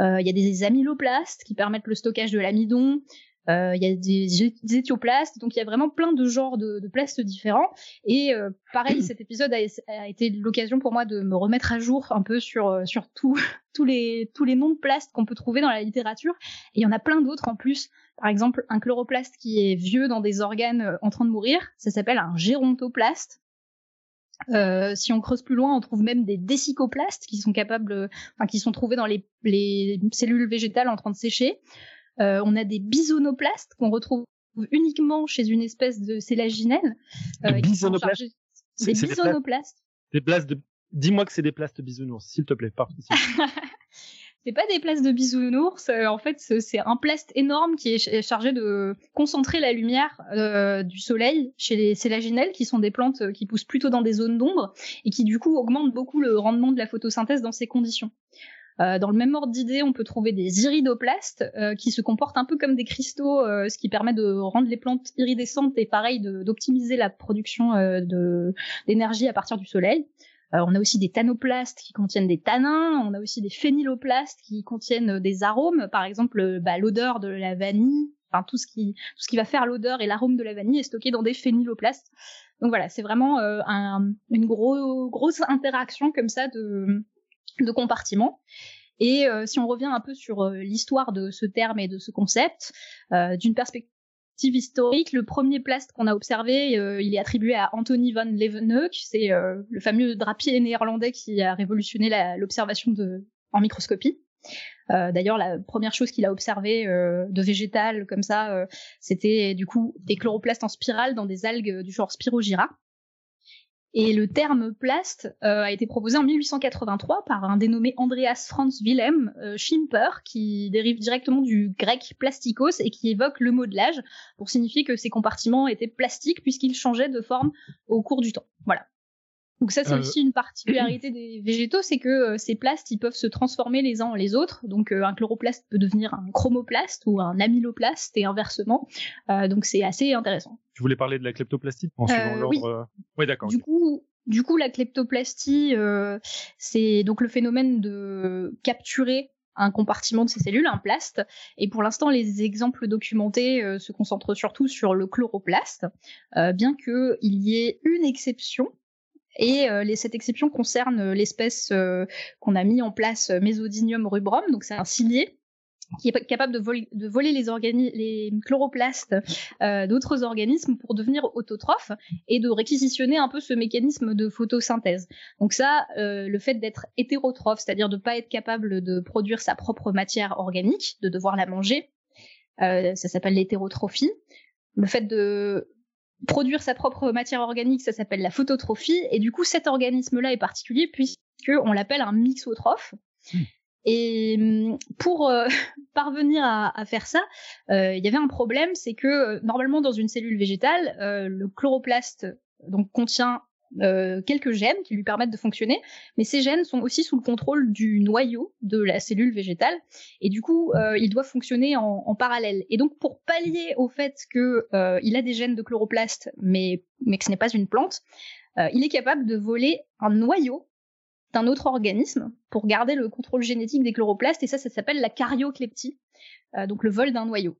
Euh, Il y a des amyloplastes qui permettent le stockage de l'amidon. Euh, Il y a des, des éthioplastes. Donc il y a vraiment plein de genres de, de plastes différents. Et euh, pareil, cet épisode a, a été l'occasion pour moi de me remettre à jour un peu sur, sur tout- [laughs] tous, les, tous les noms de plastes qu'on peut trouver dans la littérature. Et il y en a plein d'autres en plus. Par exemple, un chloroplaste qui est vieux dans des organes en train de mourir, ça s'appelle un gérontoplaste. Euh, si on creuse plus loin, on trouve même des décicoplastes qui sont capables, euh, enfin qui sont trouvés dans les, les cellules végétales en train de sécher. Euh, on a des bisonoplastes qu'on retrouve uniquement chez une espèce de sélaginelle. Des bisonoplastes chargés- C'est- Des bisonoplastes. Des de Dis-moi que c'est des plastes bisounours, s'il te plaît. Par... [laughs] C'est pas des plastes de bisounours, euh, en fait c'est un plaste énorme qui est ch- chargé de concentrer la lumière euh, du soleil chez les sélaginelles qui sont des plantes euh, qui poussent plutôt dans des zones d'ombre et qui du coup augmentent beaucoup le rendement de la photosynthèse dans ces conditions. Dans le même ordre d'idée, on peut trouver des iridoplastes qui se comportent un peu comme des cristaux, ce qui permet de rendre les plantes iridescentes et pareil d'optimiser la production d'énergie à partir du soleil. Euh, on a aussi des thanoplastes qui contiennent des tanins, on a aussi des phényloplastes qui contiennent euh, des arômes, par exemple euh, bah, l'odeur de la vanille, enfin tout ce qui tout ce qui va faire l'odeur et l'arôme de la vanille est stocké dans des phényloplastes. Donc voilà, c'est vraiment euh, un- une gros, grosse interaction comme ça de, de compartiments. Et euh, si on revient un peu sur l'histoire de ce terme et de ce concept, d'une perspective historique, le premier plaste qu'on a observé, euh, il est attribué à Anthony van Leeuwenhoek, c'est euh, le fameux drapier néerlandais qui a révolutionné l'observation de en microscopie. Euh, D'ailleurs, la première chose qu'il a observé euh, de végétal comme ça, c'était du coup des chloroplastes en spirale dans des algues du genre Spirogyra. Et le terme plaste euh, a été proposé en 1883 par un dénommé Andreas Franz Wilhelm euh, Schimper, qui dérive directement du grec plastikos et qui évoque le modelage pour signifier que ces compartiments étaient plastiques puisqu'ils changeaient de forme au cours du temps. Voilà. Donc ça, c'est Euh, aussi une particularité des végétaux, c'est que euh, ces plastes, ils peuvent se transformer les uns en les autres. Donc euh, un chloroplaste peut devenir un chromoplaste ou un amyloplaste et inversement. Euh, donc c'est assez intéressant. Tu voulais parler de la kleptoplastie en Euh, suivant l'ordre oui. d'accord. Du coup, Du coup, la kleptoplastie, euh, c'est donc le phénomène de capturer un compartiment de ces cellules, un plaste. Et pour l'instant, les exemples documentés euh, se concentrent surtout sur le chloroplaste, euh, bien qu'il y ait une exception. Et les, cette exception concerne l'espèce qu'on a mis en place, Mesodinium rubrum, donc c'est un cilié qui est capable de, voler les, chloroplastes euh, d'autres organismes pour devenir autotrophe et de réquisitionner un peu ce mécanisme de photosynthèse. Donc ça, euh, le fait d'être hétérotrophe, c'est-à-dire de ne pas être capable de produire sa propre matière organique, de devoir la manger, euh, ça s'appelle l'hétérotrophie. Le fait de produire sa propre matière organique, ça s'appelle la phototrophie. Et du coup, cet organisme-là est particulier puisqu'on l'appelle un mixotrophe. Hmm. Et hum, pour euh, [laughs] parvenir à, faire ça, euh, il y avait un problème, c'est que euh, normalement dans une cellule végétale, le chloroplaste donc contient quelques gènes qui lui permettent de fonctionner, mais ces gènes sont aussi sous le contrôle du noyau de la cellule végétale, et du coup, il doit fonctionner en, parallèle. Et donc, pour pallier au fait qu'il a des gènes de chloroplaste, mais, que ce n'est pas une plante, il est capable de voler un noyau d'un autre organisme pour garder le contrôle génétique des chloroplastes et ça, ça s'appelle la cariocleptie, euh, donc le vol d'un noyau.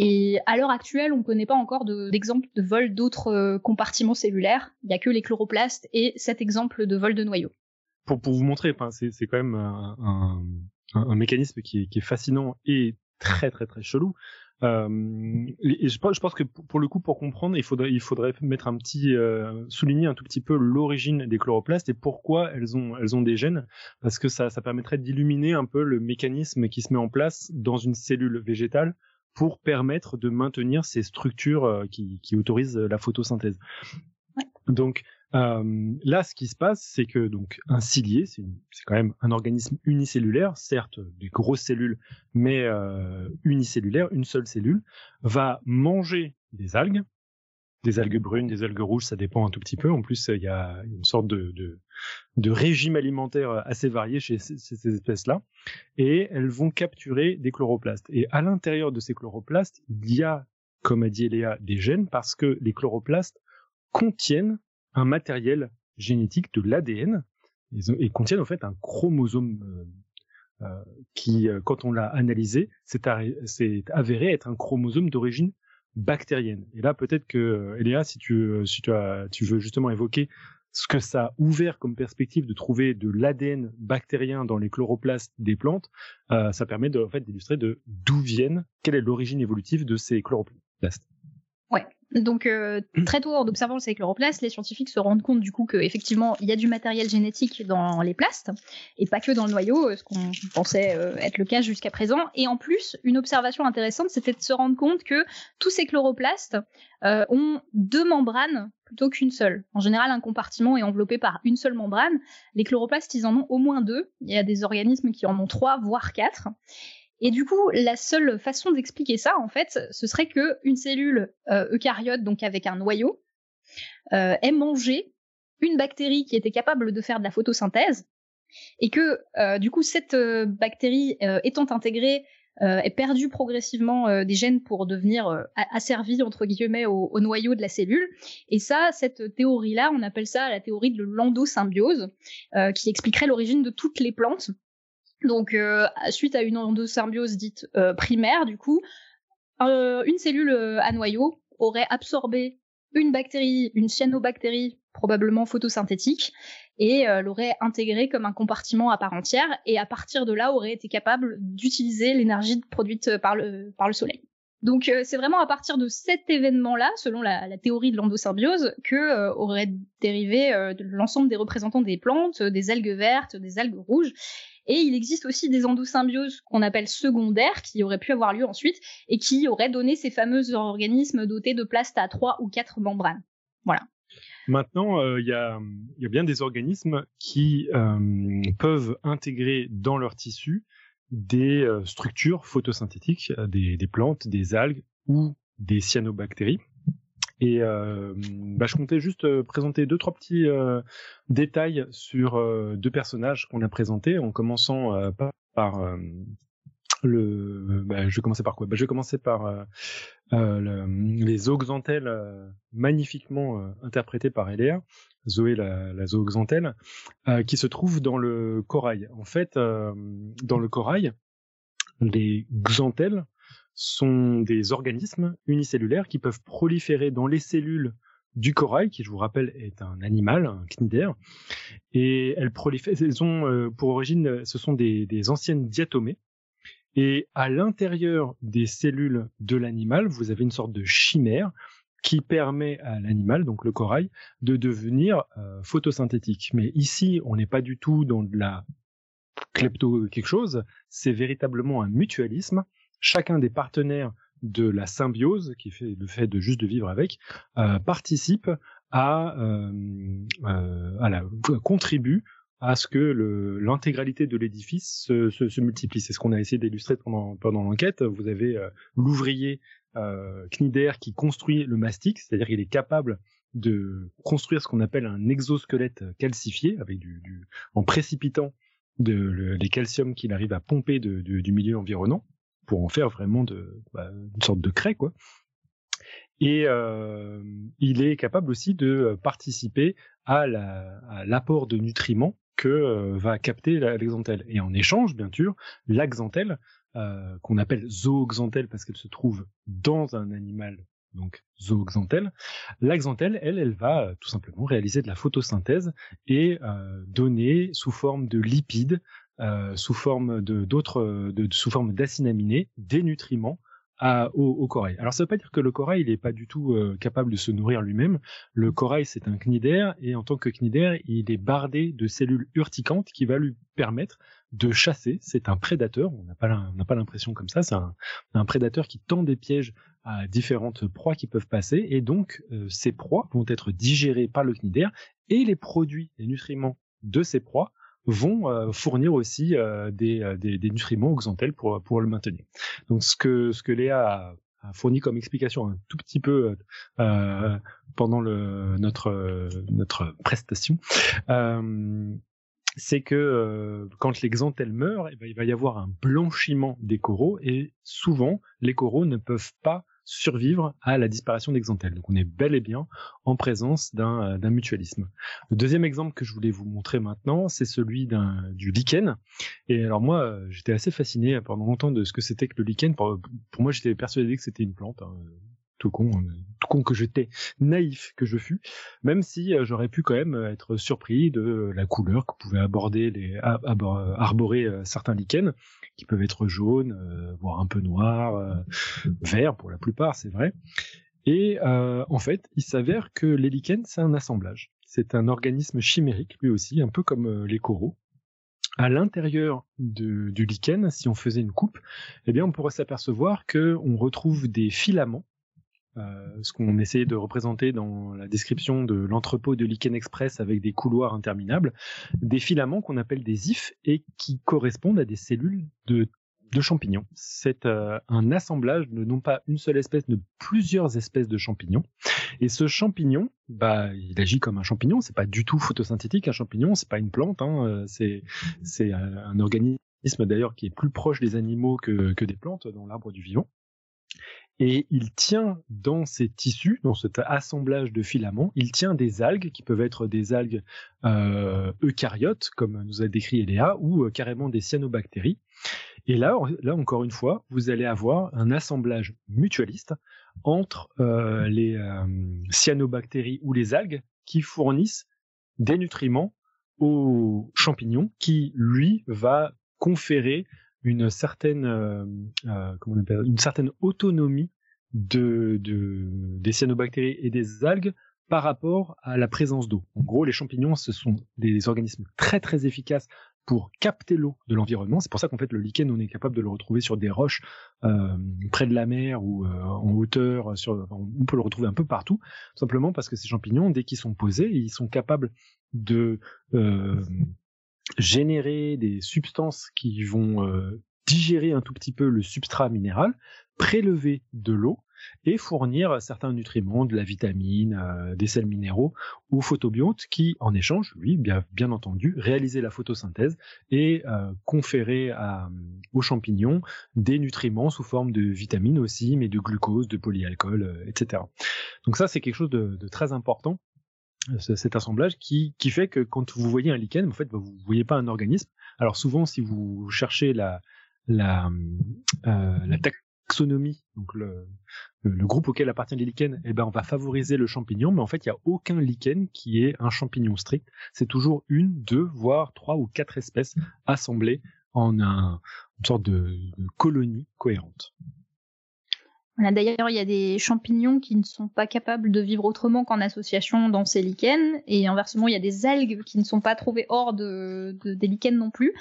Et à l'heure actuelle, on ne connaît pas encore d'exemple de, vol d'autres euh, compartiments cellulaires. Il n'y a que les chloroplastes et cet exemple de vol de noyau. Pour, vous montrer, c'est quand même un, un, mécanisme qui est, fascinant et très très très chelou. Euh, je, pense que pour le coup, pour comprendre, il faudrait, mettre un petit, euh, souligner un tout petit peu l'origine des chloroplastes et pourquoi elles ont, elles ont des gènes, parce que ça permettrait d'illuminer un peu le mécanisme qui se met en place dans une cellule végétale pour permettre de maintenir ces structures euh, qui, qui autorisent la photosynthèse. Donc, euh, là, ce qui se passe, c'est que donc un cilié, c'est quand même un organisme unicellulaire, certes des grosses cellules, mais euh, unicellulaire, une seule cellule, va manger des algues, des algues brunes, des algues rouges, ça dépend un tout petit peu. En plus, il y a une sorte de, régime alimentaire assez varié chez ces, ces espèces-là, et elles vont capturer des chloroplastes. Et à l'intérieur de ces chloroplastes, il y a, comme a dit Eléa, des gènes parce que les chloroplastes contiennent un matériel génétique de l'ADN et contiennent en fait un chromosome euh, euh, qui, euh, quand on l'a analysé, s'est avéré être un chromosome d'origine bactérienne. Et là, peut-être que, Eléa, si tu, si tu, as, veux justement évoquer ce que ça a ouvert comme perspective de trouver de l'ADN bactérien dans les chloroplastes des plantes, ça permet de, en fait, d'illustrer de d'où viennent, quelle est l'origine évolutive de ces chloroplastes. Ouais. Donc euh, mmh. très tôt en observant ces chloroplastes, les scientifiques se rendent compte du coup qu'effectivement il y a du matériel génétique dans les plastes et pas que dans le noyau, ce qu'on pensait euh, être le cas jusqu'à présent. Et en plus, une observation intéressante, c'était de se rendre compte que tous ces chloroplastes euh, ont deux membranes plutôt qu'une seule. En général, un compartiment est enveloppé par une seule membrane. Les chloroplastes, ils en ont au moins deux. Il y a des organismes qui en ont trois, voire quatre. Et du coup, la seule façon d'expliquer ça, en fait, ce serait que une cellule euh, eucaryote, donc avec un noyau, euh, ait mangé une bactérie qui était capable de faire de la photosynthèse, et que euh, du coup, cette bactérie étant intégrée ait perdu progressivement des gènes pour devenir asservie entre guillemets au, au, noyau de la cellule. Et ça, cette théorie-là, on appelle ça la théorie de l'endosymbiose, qui expliquerait l'origine de toutes les plantes. Donc, euh, suite à une endosymbiose dite euh, primaire, du coup, euh, une cellule à noyau aurait absorbé une bactérie, une cyanobactérie probablement photosynthétique, et l'aurait intégrée comme un compartiment à part entière, et à partir de là aurait été capable d'utiliser l'énergie produite par le, soleil. Donc c'est vraiment à partir de cet événement-là, selon la, la, théorie de l'endosymbiose, que aurait dérivé l'ensemble des représentants des plantes, des algues vertes, des algues rouges, et il existe aussi des endosymbioses qu'on appelle secondaires qui auraient pu avoir lieu ensuite et qui auraient donné ces fameux organismes dotés de plastes à trois ou quatre membranes. Voilà. Maintenant, euh, il y, a, bien des organismes qui euh, peuvent intégrer dans leur tissu des euh, structures photosynthétiques, des, plantes, des algues ou des cyanobactéries. Et euh, bah, je comptais juste euh, présenter deux trois petits euh, détails sur euh, deux personnages qu'on a présentés, en commençant par, par le. Bah, je vais commencer par quoi? Bah, Je vais commencer par le, les oxantelles magnifiquement interprétées par Eléa. Zoé la, la zooxanthelle, euh, qui se trouve dans le corail. En fait, euh, dans le corail, les xanthelles sont des organismes unicellulaires qui peuvent proliférer dans les cellules du corail, qui je vous rappelle est un animal, un cnidaire, et elles prolifèrent. Elles ont euh, pour origine, ce sont des, anciennes diatomées. Et à l'intérieur des cellules de l'animal, vous avez une sorte de chimère qui permet à l'animal, donc le corail, de devenir euh, photosynthétique. Mais ici, on n'est pas du tout dans de la klepto quelque chose, c'est véritablement un mutualisme. Chacun des partenaires de la symbiose, qui fait le fait de juste de vivre avec, euh, participe à, euh, euh, à la, contribue à ce que l'intégralité de l'édifice se, se, se, multiplie. C'est ce qu'on a essayé d'illustrer pendant, pendant l'enquête. Vous avez euh, l'ouvrier euh, Cnider qui construit le mastic, c'est-à-dire qu'il est capable de construire ce qu'on appelle un exosquelette calcifié avec du, du en précipitant de, le, les calciums qu'il arrive à pomper de, de, du milieu environnant pour en faire vraiment bah, une sorte de craie quoi. Et euh, il est capable aussi de participer à l'apport la, de nutriments que euh, va capter l'exanthelle. Et en échange, bien sûr, l'axanthelle, euh, qu'on appelle zooxanthelle parce qu'elle se trouve dans un animal, donc zooxanthelle, l'axanthelle, elle, elle va euh, tout simplement réaliser de la photosynthèse et euh, donner sous forme de lipides, euh, sous forme de d'autres, sous forme des nutriments au, corail. Alors ça veut pas dire que le corail il est pas du tout euh, capable de se nourrir lui-même. Le corail c'est un cnidaire et en tant que cnidaire il est bardé de cellules urticantes qui va lui permettre de chasser. C'est un prédateur. On n'a pas l'impression comme ça. C'est un, un, prédateur qui tend des pièges à différentes proies qui peuvent passer et donc euh, ces proies vont être digérées par le cnidaire et les produits, les nutriments de ces proies vont euh, fournir aussi euh, des, euh, des, nutriments aux pour, pour le maintenir. Donc ce que, Léa a, fourni comme explication un tout petit peu pendant notre, notre prestation, c'est que quand l'exantelle meurt, eh ben, il va y avoir un blanchiment des coraux et souvent les coraux ne peuvent pas survivre à la disparition d'Exantel. Donc on est bel et bien en présence d'un euh, mutualisme. Le deuxième exemple que je voulais vous montrer maintenant, c'est celui du lichen. Et alors moi, euh, j'étais assez fasciné pendant longtemps de ce que c'était que le lichen. Pour, pour moi, j'étais persuadé que c'était une plante. Hein tout con, euh, tout con que j'étais, naïf que je fus, même si j'aurais pu quand même être surpris de la couleur que pouvaient aborder les, arborer certains lichens, qui peuvent être jaunes, euh, voire un peu noirs, euh, verts pour la plupart, c'est vrai. Et euh, en fait, il s'avère que les lichens, c'est un assemblage. C'est un organisme chimérique, lui aussi, un peu comme les coraux. À l'intérieur du lichen, si on faisait une coupe, eh bien, on pourrait s'apercevoir que on retrouve des filaments ce qu'on essayait de représenter dans la description de l'entrepôt de Lichen Express avec des couloirs interminables, des filaments qu'on appelle des ifs et qui correspondent à des cellules de, de champignons. C'est euh, un assemblage de non pas une seule espèce, de plusieurs espèces de champignons. Et ce champignon, bah, il agit comme un champignon. C'est pas du tout photosynthétique. Un champignon, c'est pas une plante. Hein, euh, c'est c'est un organisme d'ailleurs qui est plus proche des animaux que, que des plantes dans l'arbre du vivant et il tient dans ces tissus, dans cet assemblage de filaments, il tient des algues qui peuvent être des algues euh, eucaryotes, comme nous a décrit Eléa, ou euh, carrément des cyanobactéries. Et là, encore une fois, vous allez avoir un assemblage mutualiste entre euh, les cyanobactéries ou les algues qui fournissent des nutriments aux champignons, qui lui va conférer une certaine euh, euh, comment on appelle, une certaine autonomie de, de des cyanobactéries et des algues par rapport à la présence d'eau. En gros, les champignons, ce sont des organismes très très efficaces pour capter l'eau de l'environnement. C'est pour ça qu'en fait le lichen, on est capable de le retrouver sur des roches euh, près de la mer ou en hauteur. On peut le retrouver un peu partout, simplement parce que ces champignons, dès qu'ils sont posés, ils sont capables de générer des substances qui vont euh, digérer un tout petit peu le substrat minéral, prélever de l'eau et fournir certains nutriments, de la vitamine, euh, des sels minéraux au photobionte qui, en échange, lui, bien, entendu, réaliser la photosynthèse et euh, conférer à, aux champignons des nutriments sous forme de vitamines aussi, mais de glucose, de polyalcool, etc. Donc ça, c'est quelque chose de, de très important cet assemblage qui, qui fait que quand vous voyez un lichen, en fait, vous voyez pas un organisme. Alors souvent, si vous cherchez la, la, euh, la taxonomie, donc le, le, groupe auquel appartient les lichens, eh ben, on va favoriser le champignon, mais en fait, il n'y a aucun lichen qui est un champignon strict. C'est toujours une, deux, voire trois ou quatre espèces assemblées en un, une sorte de colonie cohérente. D'ailleurs, il y a des champignons qui ne sont pas capables de vivre autrement qu'en association dans ces lichens, et inversement, il y a des algues qui ne sont pas trouvées hors de, des lichens non plus.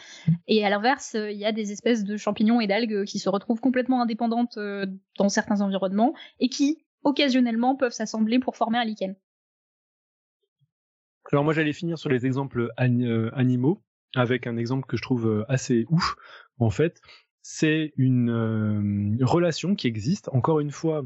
Et à l'inverse, il y a des espèces de champignons et d'algues qui se retrouvent complètement indépendantes euh, dans certains environnements et qui, occasionnellement, peuvent s'assembler pour former un lichen. Alors moi, j'allais finir sur les exemples euh, animaux avec un exemple que je trouve euh, assez ouf. En fait, c'est une euh, relation qui existe, encore une fois,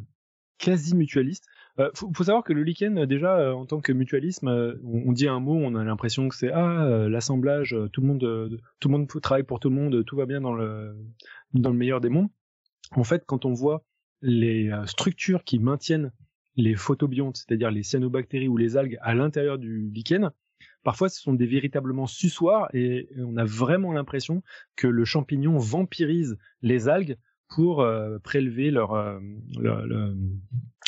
quasi mutualiste. Euh, faut, savoir que le lichen, déjà, euh, en tant que mutualisme, on, dit un mot, on a l'impression que c'est ah l'assemblage, tout le monde, tout le monde travaille pour tout le monde, tout va bien dans le dans le meilleur des mondes. En fait, quand on voit les structures qui maintiennent les photobiontes, c'est-à-dire les cyanobactéries ou les algues à l'intérieur du lichen, Parfois, ce sont des véritablement suçoirs et on a vraiment l'impression que le champignon vampirise les algues pour euh, prélever leur, euh,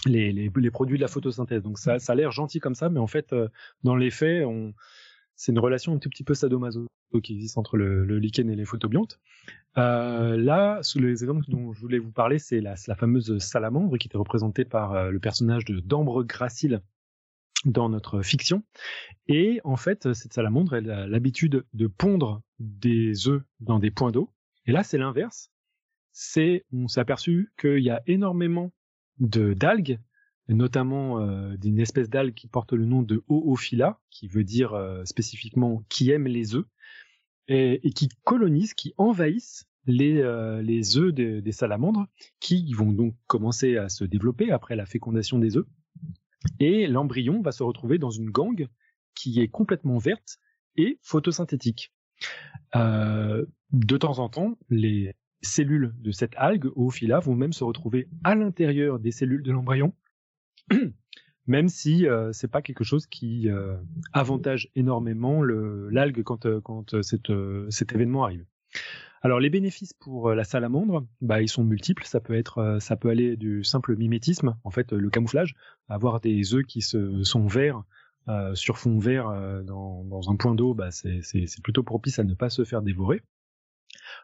les, produits de la photosynthèse. Donc ça, a l'air gentil comme ça, mais en fait, euh, dans les faits, c'est une relation un tout petit peu sadomaso qui existe entre le, lichen et les photobiontes. Là, sous les exemples dont je voulais vous parler, c'est la, la, fameuse salamandre qui était représentée par le personnage de d'Ambre Gracile dans notre fiction. Et en fait, cette salamandre, elle a l'habitude de pondre des œufs dans des points d'eau. Et là, c'est l'inverse. C'est, on s'est aperçu qu'il y a énormément de d'algues, notamment euh, d'une espèce d'algue qui porte le nom de Oophila, qui veut dire euh, spécifiquement qui aime les œufs, et, qui colonisent, qui envahissent les, euh, les œufs des salamandres, qui vont donc commencer à se développer après la fécondation des œufs. Et l'embryon va se retrouver dans une gangue qui est complètement verte et photosynthétique. Euh, de temps en temps, les cellules de cette algue, Oophila, vont même se retrouver à l'intérieur des cellules de l'embryon, [clears throat] même si euh, c'est pas quelque chose qui euh, avantage énormément l'algue quand, euh, quand cet événement arrive. Alors les bénéfices pour euh, la salamandre, bah ils sont multiples. Ça peut être, euh, ça peut aller du simple mimétisme, en fait le camouflage, avoir des œufs qui sont verts euh, sur fond vert dans, dans, un point d'eau, bah c'est plutôt propice à ne pas se faire dévorer.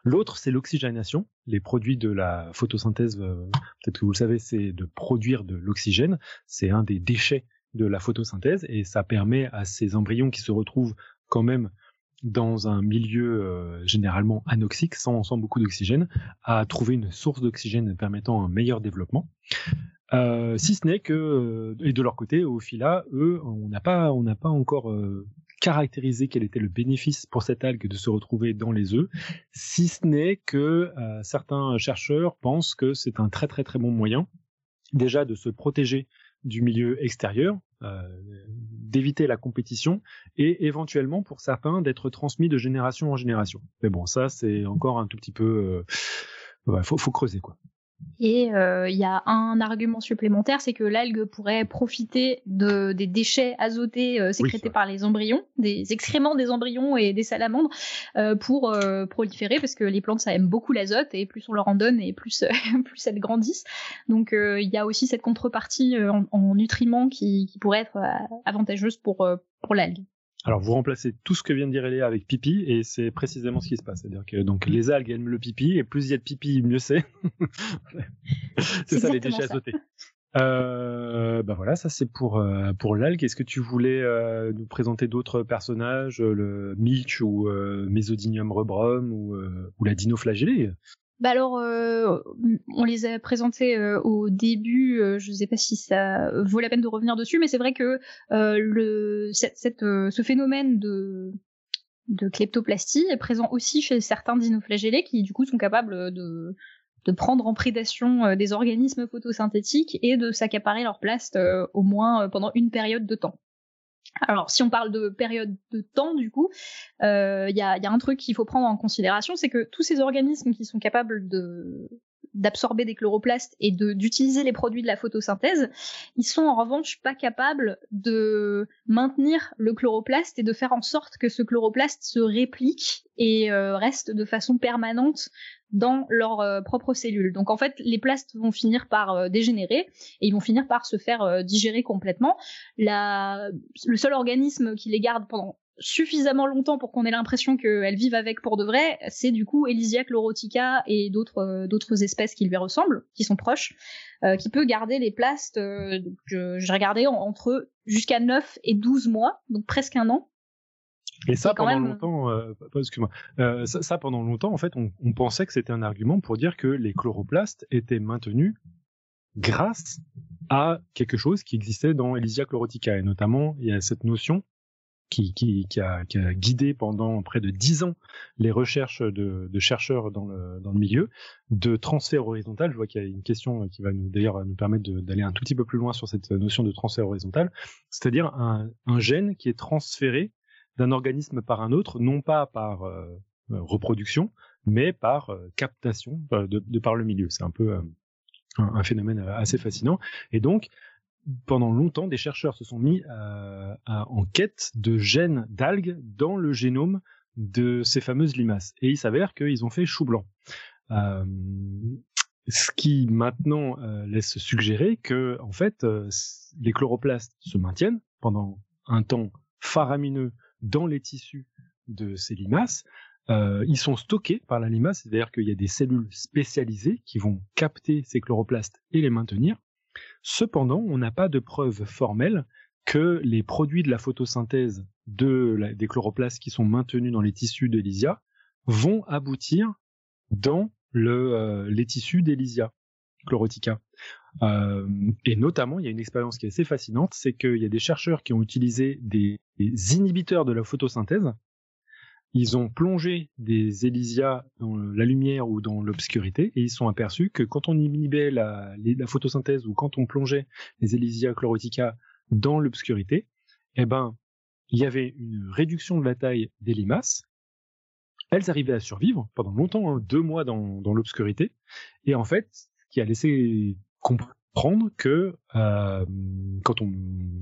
L'autre, c'est l'oxygénation. Les produits de la photosynthèse, peut-être que vous le savez, c'est de produire de l'oxygène. C'est un des déchets de la photosynthèse et ça permet à ces embryons qui se retrouvent quand même dans un milieu euh, généralement anoxique, sans, beaucoup d'oxygène, à trouver une source d'oxygène permettant un meilleur développement. Euh, si ce n'est que, euh, et de leur côté, au fila, eux, on n'a pas, pas encore caractérisé quel était le bénéfice pour cette algue de se retrouver dans les œufs, si ce n'est que certains chercheurs pensent que c'est un très très très bon moyen déjà de se protéger du milieu extérieur, d'éviter la compétition et éventuellement pour certains d'être transmis de génération en génération. Mais bon, ça c'est encore un tout petit peu, euh, faut, faut creuser quoi. Et euh, il y a un argument supplémentaire, c'est que l'algue pourrait profiter de, des déchets azotés euh, sécrétés par les embryons, des excréments des embryons et des salamandres, euh, pour proliférer, parce que les plantes ça aime beaucoup l'azote et plus on leur en donne et plus [laughs] plus elles grandissent. Donc il y a aussi cette contrepartie en, en, nutriments qui, qui pourrait être avantageuse pour pour l'algue. Alors vous remplacez tout ce que vient de dire Eléa avec pipi et c'est précisément ce qui se passe. C'est-à-dire que donc les algues aiment le pipi et plus il y a de pipi, mieux c'est. [laughs] c'est ça les déchets azotés. Euh, ben voilà, ça c'est pour euh, pour l'algue. Est-ce que tu voulais euh, nous présenter d'autres personnages, le Milch ou euh, Mesodinium rubrum ou, ou la dinoflagellée bah alors, euh, on les a présentés euh, au début. Euh, je ne sais pas si ça vaut la peine de revenir dessus, mais c'est vrai que le, cette, cette, ce phénomène de, de kleptoplastie est présent aussi chez certains dinoflagellés qui du coup sont capables de, de prendre en prédation des organismes photosynthétiques et de s'accaparer leur place au moins pendant une période de temps. Alors, si on parle de période de temps, du coup, il euh, y, a, un truc qu'il faut prendre en considération, c'est que tous ces organismes qui sont capables d'absorber des chloroplastes et d'utiliser les produits de la photosynthèse. Ils sont en revanche pas capables de maintenir le chloroplaste et de faire en sorte que ce chloroplaste se réplique et euh, reste de façon permanente dans leurs euh, propres cellules. Donc en fait, les plastes vont finir par euh, dégénérer et ils vont finir par se faire digérer complètement. La... Le seul organisme qui les garde pendant suffisamment longtemps pour qu'on ait l'impression qu'elles vivent avec pour de vrai, c'est du coup Elysia chlorotica et d'autres d'autres espèces qui lui ressemblent, qui sont proches, qui peut garder les plastes, je, regardais entre jusqu'à 9 et 12 mois, donc presque un an. Et ça, pendant longtemps, euh, excuse-moi, euh, ça, ça, pendant longtemps, en fait, on, on pensait que c'était un argument pour dire que les chloroplastes étaient maintenus grâce à quelque chose qui existait dans Elysia chlorotica. Et notamment, il y a cette notion qui, qui, qui, a, qui a guidé pendant près de dix ans les recherches de, de chercheurs dans le, dans le milieu de transfert horizontal. Je vois qu'il y a une question qui va d'ailleurs nous permettre d'aller un tout petit peu plus loin sur cette notion de transfert horizontal, c'est-à-dire un, un gène qui est transféré d'un organisme par un autre, non pas par euh, euh, reproduction, mais par euh, captation de, par le milieu. C'est un peu un, phénomène assez fascinant. Et donc, pendant longtemps, des chercheurs se sont mis en quête de gènes d'algues dans le génome de ces fameuses limaces. Et il s'avère qu'ils ont fait chou blanc. ce qui maintenant laisse suggérer que, en fait, les chloroplastes se maintiennent pendant un temps faramineux dans les tissus de ces limaces. Euh, ils sont stockés par la limace, c'est-à-dire qu'il y a des cellules spécialisées qui vont capter ces chloroplastes et les maintenir. Cependant, on n'a pas de preuve formelle que les produits de la photosynthèse de des chloroplastes qui sont maintenus dans les tissus d'Elysia vont aboutir dans euh, les tissus d'Elysia chlorotica. Euh, et notamment, il y a une expérience qui est assez fascinante, c'est qu'il y a des chercheurs qui ont utilisé des, inhibiteurs de la photosynthèse. Ils ont plongé des Elysia dans la lumière ou dans l'obscurité et ils sont aperçus que quand on inhibait la, photosynthèse ou quand on plongeait les Elysia chlorotica dans l'obscurité, eh ben, il y avait une réduction de la taille des limaces. Elles arrivaient à survivre pendant longtemps, hein, deux mois dans, dans l'obscurité. Et en fait, qui a laissé comprendre que euh, quand on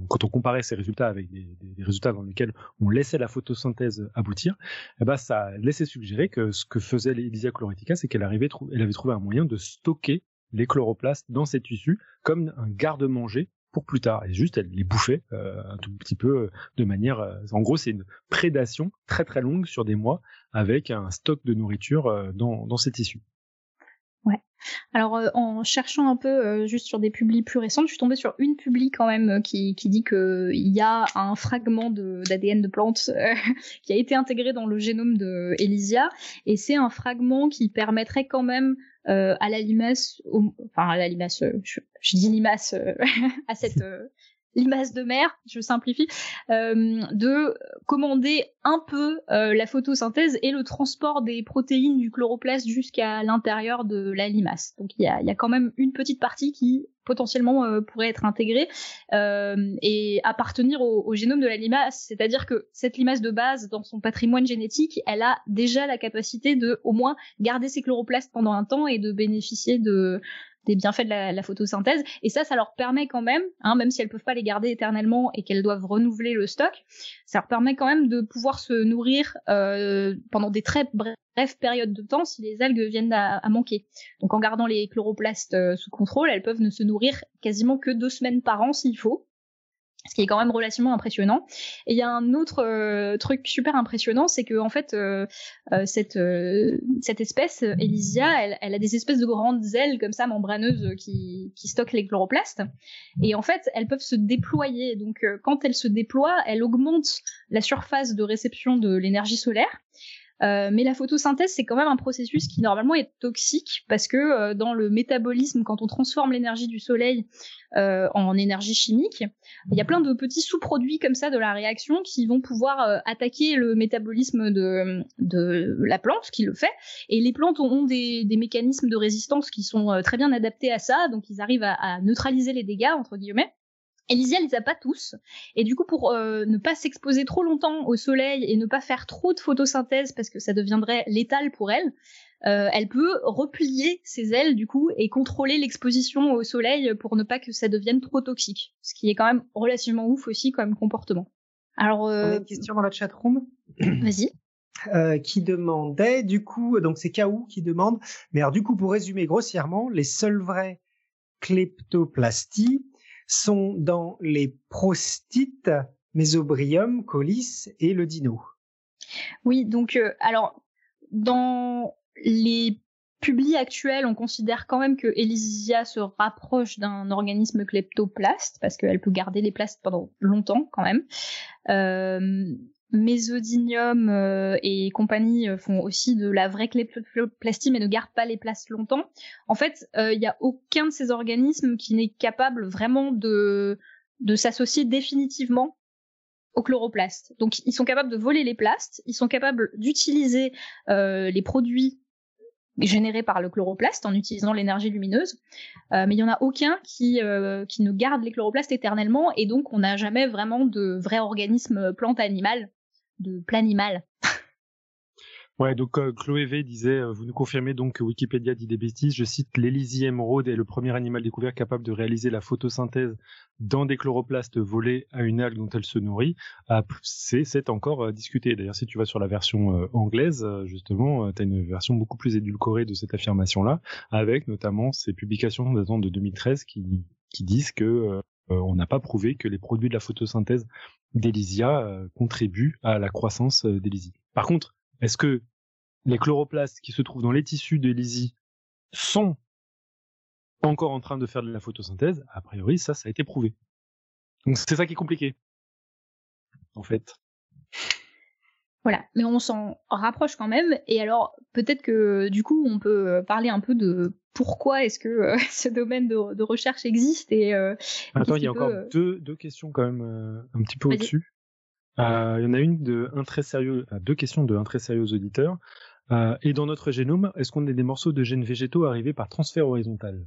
quand on comparait ces résultats avec des, des, résultats dans lesquels on laissait la photosynthèse aboutir, eh ben ça laissait suggérer que ce que faisait l'Elysia chlorotica, c'est qu'elle arrivait elle avait trouvé un moyen de stocker les chloroplastes dans ses tissus comme un garde-manger pour plus tard. Et juste, elle les bouffait euh, un tout petit peu euh, de manière. Euh, en gros, c'est une prédation très très longue sur des mois avec un stock de nourriture dans, dans ces tissus. Ouais. Alors euh, en cherchant un peu euh, juste sur des publis plus récents, je suis tombée sur une publi quand même euh, qui, qui dit qu'il y a un fragment d'ADN de, plante [laughs] qui a été intégré dans le génome de Elysia et c'est un fragment qui permettrait quand même à la limace, enfin à la limace, je, je dis limace [laughs] à cette limace de mer, je simplifie, euh, de commander un peu euh, la photosynthèse et le transport des protéines du chloroplaste jusqu'à l'intérieur de la limace. Donc il y a, quand même une petite partie qui potentiellement euh, pourrait être intégrée euh, et appartenir au, au, génome de la limace. C'est-à-dire que cette limace de base, dans son patrimoine génétique, elle a déjà la capacité de au moins garder ses chloroplastes pendant un temps et de bénéficier de des bienfaits de la, photosynthèse. Et ça, ça leur permet quand même, hein, même si elles peuvent pas les garder éternellement et qu'elles doivent renouveler le stock, ça leur permet quand même de pouvoir se nourrir euh, pendant des très brèves périodes de temps si les algues viennent à, manquer. Donc en gardant les chloroplastes euh, sous contrôle, elles peuvent ne se nourrir quasiment que deux semaines par an s'il faut ce qui est quand même relativement impressionnant. Et il y a un autre euh, truc super impressionnant, c'est que en fait euh, euh, cette cette espèce Elysia, elle, elle, a des espèces de grandes ailes comme ça membraneuses qui qui stockent les chloroplastes. Et en fait, elles peuvent se déployer. Donc quand elles se déploient, elles augmentent la surface de réception de l'énergie solaire. Euh, mais la photosynthèse, c'est quand même un processus qui normalement est toxique parce que euh, dans le métabolisme, quand on transforme l'énergie du soleil euh, en énergie chimique, il y a plein de petits sous-produits comme ça de la réaction qui vont pouvoir attaquer le métabolisme de, de la plante qui le fait. Et les plantes ont des, des mécanismes de résistance qui sont très bien adaptés à ça, donc ils arrivent à, à neutraliser les dégâts entre guillemets. Elysia les a pas tous. Et du coup, pour euh, ne pas s'exposer trop longtemps au soleil et ne pas faire trop de photosynthèse parce que ça deviendrait létal pour elle, euh, elle peut replier ses ailes du coup et contrôler l'exposition au soleil pour ne pas que ça devienne trop toxique. Ce qui est quand même relativement ouf aussi comme comportement. Alors, On a euh, une question dans la chatroom [clears throat] vas-y. euh, qui demandait, du coup, donc c'est Kaou qui demande, mais alors du coup, pour résumer grossièrement, les seules vraies kleptoplasties sont dans les prostites, Mesobrium, Colis et le dino. Oui, donc euh, alors dans les publis actuels, on considère quand même que Elysia se rapproche d'un organisme kleptoplaste parce qu'elle peut garder les plastes pendant longtemps quand même. Euh, Mésodinium euh, et compagnie euh, font aussi de la vraie kleptoplastie mais ne gardent pas les plastes longtemps. En fait, euh, il n'y a aucun de ces organismes qui n'est capable vraiment de de s'associer définitivement au chloroplaste. Donc ils sont capables de voler les plastes, ils sont capables d'utiliser euh, les produits générés par le chloroplaste en utilisant l'énergie lumineuse, Euh, mais il y en a aucun qui euh, qui ne garde les chloroplastes éternellement et donc on n'a jamais vraiment de vrai organisme plante animal, de planimal. [laughs] Ouais, donc euh, Chloé V disait, euh, vous nous confirmez donc que Wikipédia dit des bêtises. Je cite, l'Elysie émeraude est le premier animal découvert capable de réaliser la photosynthèse dans des chloroplastes volés à une algue dont elle se nourrit. Ah, c'est, encore euh, discuté. D'ailleurs, si tu vas sur la version euh, anglaise, euh, justement, tu as une version beaucoup plus édulcorée de cette affirmation-là, avec notamment ces publications datant de 2013 qui, qui disent que on n'a pas prouvé que les produits de la photosynthèse d'Elysia euh, contribuent à la croissance euh, d'Elysie. Par contre, est-ce que les chloroplastes qui se trouvent dans les tissus d'Elysie sont encore en train de faire de la photosynthèse? A priori, ça, ça a été prouvé. Donc c'est ça qui est compliqué. En fait. Voilà, mais on s'en rapproche quand même. Et alors peut-être que du coup on peut euh, parler un peu de pourquoi est-ce que euh, [laughs] ce domaine de, de recherche existe et euh, Attends, il y a encore deux, deux questions quand même euh, un petit peu au-dessus. Il y en a une de un très sérieux, deux questions de un très sérieux auditeur. Et dans notre génome, est-ce qu'on a des morceaux de gènes végétaux arrivés par transfert horizontal?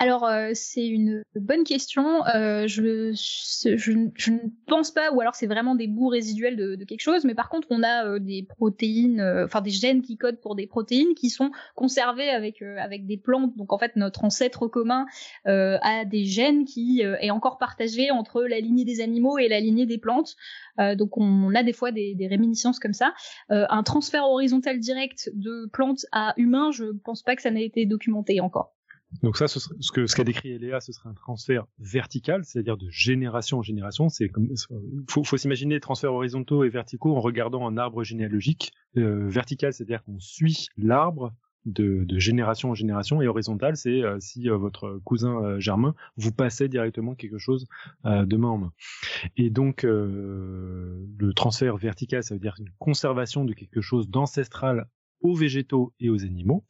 Alors, euh, c'est une bonne question. Euh, je, ne pense pas, ou alors c'est vraiment des bouts résiduels de, quelque chose, mais par contre, on a euh, des protéines, enfin des gènes qui codent pour des protéines qui sont conservés avec, avec des plantes. Donc, en fait, notre ancêtre commun a des gènes qui est encore partagé entre la lignée des animaux et la lignée des plantes. Donc, on a des fois des, réminiscences comme ça. Un transfert horizontal direct de plantes à humains, je pense pas que ça n'ait été documenté encore. Donc ça, ce, ce qu'a décrit Eléa, ce serait un transfert vertical, c'est-à-dire de génération en génération. C'est comme, faut, faut s'imaginer transferts horizontaux et verticaux en regardant un arbre généalogique. Euh, vertical, c'est-à-dire qu'on suit l'arbre de, de génération en génération, et horizontal, c'est euh, si euh, votre cousin germain vous passait directement quelque chose de main en main. Et donc le transfert vertical, ça veut dire une conservation de quelque chose d'ancestral aux végétaux et aux animaux.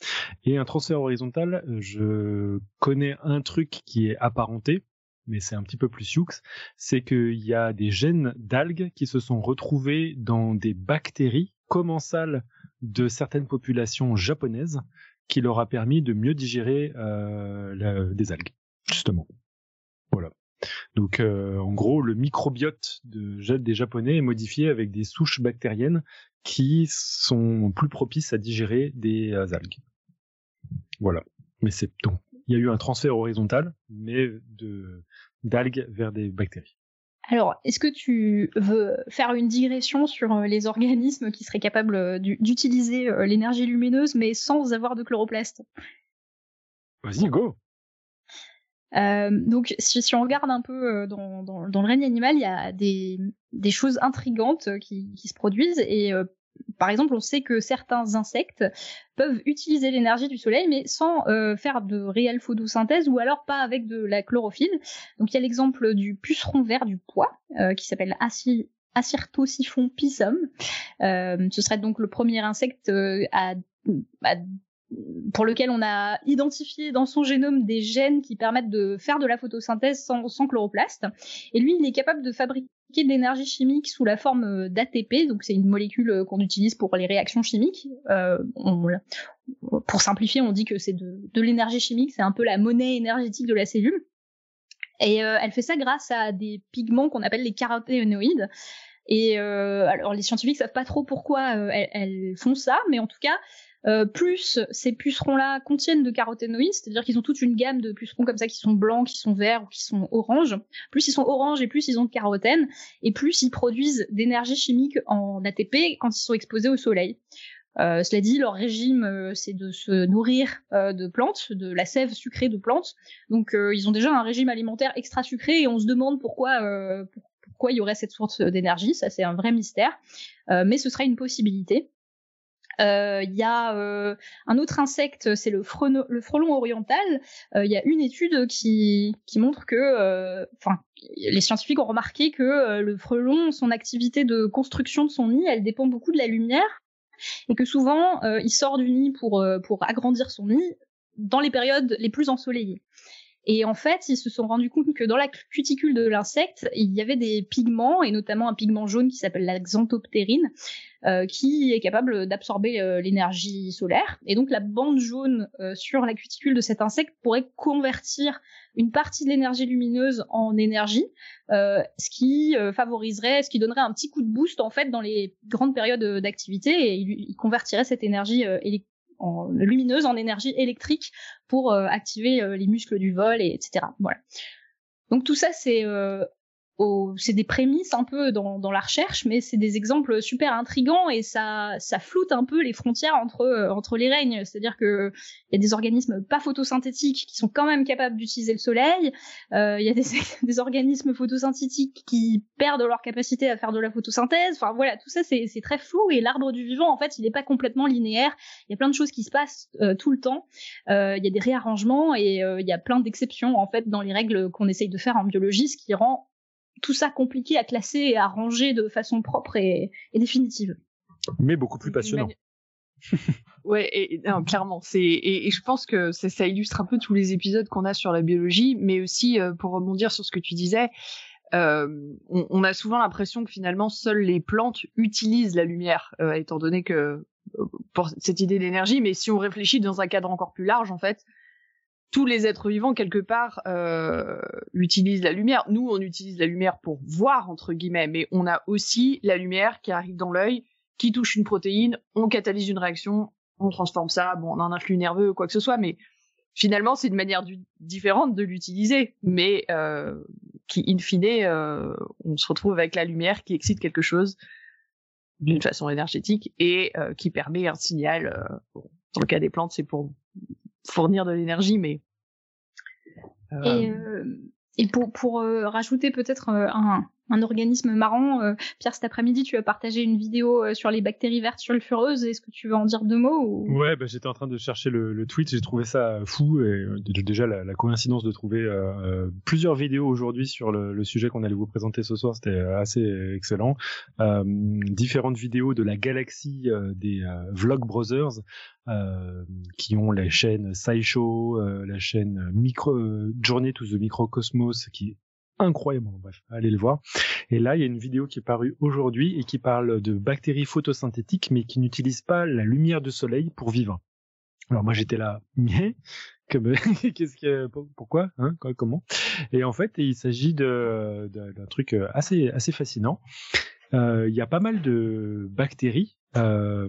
Et un transfert horizontal, euh, je connais un truc qui est apparenté, mais c'est un petit peu plus sioux, c'est qu'il y a des gènes d'algues qui se sont retrouvés dans des bactéries commensales de certaines populations japonaises qui leur a permis de mieux digérer euh, des algues, justement. Voilà. Donc, euh, en gros, le microbiote de, des Japonais est modifié avec des souches bactériennes qui sont plus propices à digérer des euh, algues. Voilà. Mais c'est donc il y a eu un transfert horizontal, mais de d'algues vers des bactéries. Alors, est-ce que tu veux faire une digression sur euh, les organismes qui seraient capables euh, d'u- d'utiliser l'énergie lumineuse, mais sans avoir de chloroplaste Vas-y, go. Euh, donc, si, si on regarde un peu euh, dans, dans, dans le règne animal, il y a des, des choses intrigantes euh, qui, qui se produisent. Et euh, par exemple, on sait que certains insectes peuvent utiliser l'énergie du soleil, mais sans euh, faire de réelle photosynthèse ou alors pas avec de la chlorophylle. Donc, il y a l'exemple du puceron vert du pois, qui s'appelle Aci- Acyrtosiphon pisum. Ce serait donc le premier insecte à, à pour lequel on a identifié dans son génome des gènes qui permettent de faire de la photosynthèse sans, sans chloroplaste. Et lui, il est capable de fabriquer de l'énergie chimique sous la forme euh, d'ATP, donc c'est une molécule euh, qu'on utilise pour les réactions chimiques. Euh, pour simplifier, on dit que c'est de, l'énergie chimique, c'est un peu la monnaie énergétique de la cellule. Et elle fait ça grâce à des pigments qu'on appelle les caroténoïdes. Et alors les scientifiques savent pas trop pourquoi elles, font ça, mais en tout cas, euh, plus ces pucerons-là contiennent de caroténoïdes, c'est-à-dire qu'ils ont toute une gamme de pucerons comme ça qui sont blancs, qui sont verts ou qui sont oranges. Plus ils sont oranges et plus ils ont de carotène, et plus ils produisent d'énergie chimique en ATP quand ils sont exposés au soleil. Euh, cela dit, leur régime, euh, c'est de se nourrir euh, de plantes, de la sève sucrée de plantes. Donc, ils ont déjà un régime alimentaire extra sucré et on se demande pourquoi, pourquoi il y aurait cette source d'énergie. Ça, c'est un vrai mystère. mais ce serait une possibilité. Euh, il y a euh, un autre insecte, c'est le, frelon oriental. Euh, il y a une étude qui, qui montre que, enfin, les scientifiques ont remarqué que le frelon, son activité de construction de son nid, elle dépend beaucoup de la lumière et que souvent il sort du nid pour pour agrandir son nid dans les périodes les plus ensoleillées. Et en fait, ils se sont rendus compte que dans la cuticule de l'insecte, il y avait des pigments, et notamment un pigment jaune qui s'appelle la xanthoptérine, euh, qui est capable d'absorber euh, l'énergie solaire. Et donc la bande jaune euh, sur la cuticule de cet insecte pourrait convertir une partie de l'énergie lumineuse en énergie, ce qui favoriserait, ce qui donnerait un petit coup de boost en fait dans les grandes périodes d'activité et il, convertirait cette énergie en lumineuse en énergie électrique pour activer les muscles du vol et etc. Voilà. Donc tout ça c'est c'est des prémices un peu dans, dans la recherche, mais c'est des exemples super intrigants et ça, ça floute un peu les frontières entre, euh, entre les règnes. C'est-à-dire que il y a des organismes pas photosynthétiques qui sont quand même capables d'utiliser le soleil. Euh, il y a des, [laughs] des organismes photosynthétiques qui perdent leur capacité à faire de la photosynthèse. Enfin voilà, tout ça c'est très flou et l'arbre du vivant en fait il n'est pas complètement linéaire. Il y a plein de choses qui se passent euh, tout le temps. Euh, il y a des réarrangements et il y a plein d'exceptions en fait dans les règles qu'on essaye de faire en biologie, ce qui rend tout ça compliqué à classer et à ranger de façon propre et, définitive. Mais beaucoup plus passionnant. [laughs] ouais, et, clairement, c'est et, je pense que ça, illustre un peu tous les épisodes qu'on a sur la biologie, mais aussi euh, pour rebondir sur ce que tu disais, euh, on, a souvent l'impression que finalement seules les plantes utilisent la lumière, euh, étant donné que pour cette idée d'énergie. Mais si on réfléchit dans un cadre encore plus large, en fait, tous les êtres vivants quelque part euh, utilisent la lumière. Nous, on utilise la lumière pour voir entre guillemets, mais on a aussi la lumière qui arrive dans l'œil, qui touche une protéine, on catalyse une réaction, on transforme ça, bon, on a un flux nerveux, quoi que ce soit, mais finalement, c'est une manière différente de l'utiliser, mais euh, qui, in fine, euh, on se retrouve avec la lumière qui excite quelque chose d'une façon énergétique et euh, qui permet un signal. Euh, dans le cas des plantes, c'est pour fournir de l'énergie, mais. Euh... Et, euh, et, pour, pour euh, rajouter peut-être un, un organisme marrant. Euh, Pierre, cet après-midi, tu as partagé une vidéo euh, sur les bactéries vertes sulfureuses. Est-ce que tu veux en dire deux mots ou... Ouais, bah, j'étais en train de chercher le, le tweet. J'ai trouvé ça fou et euh, déjà la, la coïncidence de trouver euh, plusieurs vidéos aujourd'hui sur le, le sujet qu'on allait vous présenter ce soir, c'était assez excellent. Euh, différentes vidéos de la galaxie des Vlog Brothers. qui ont la chaîne SciShow, la chaîne Micro, Journey to the Microcosmos, qui incroyable. Bref, allez le voir. Et là, il y a une vidéo qui est parue aujourd'hui et qui parle de bactéries photosynthétiques, mais qui n'utilisent pas la lumière du soleil pour vivre. Alors moi, j'étais là, [laughs] mais [laughs] qu'est-ce que, pourquoi, hein, comment? Et en fait, il s'agit de, d'un truc assez, assez fascinant. Euh, il y a pas mal de bactéries. Euh,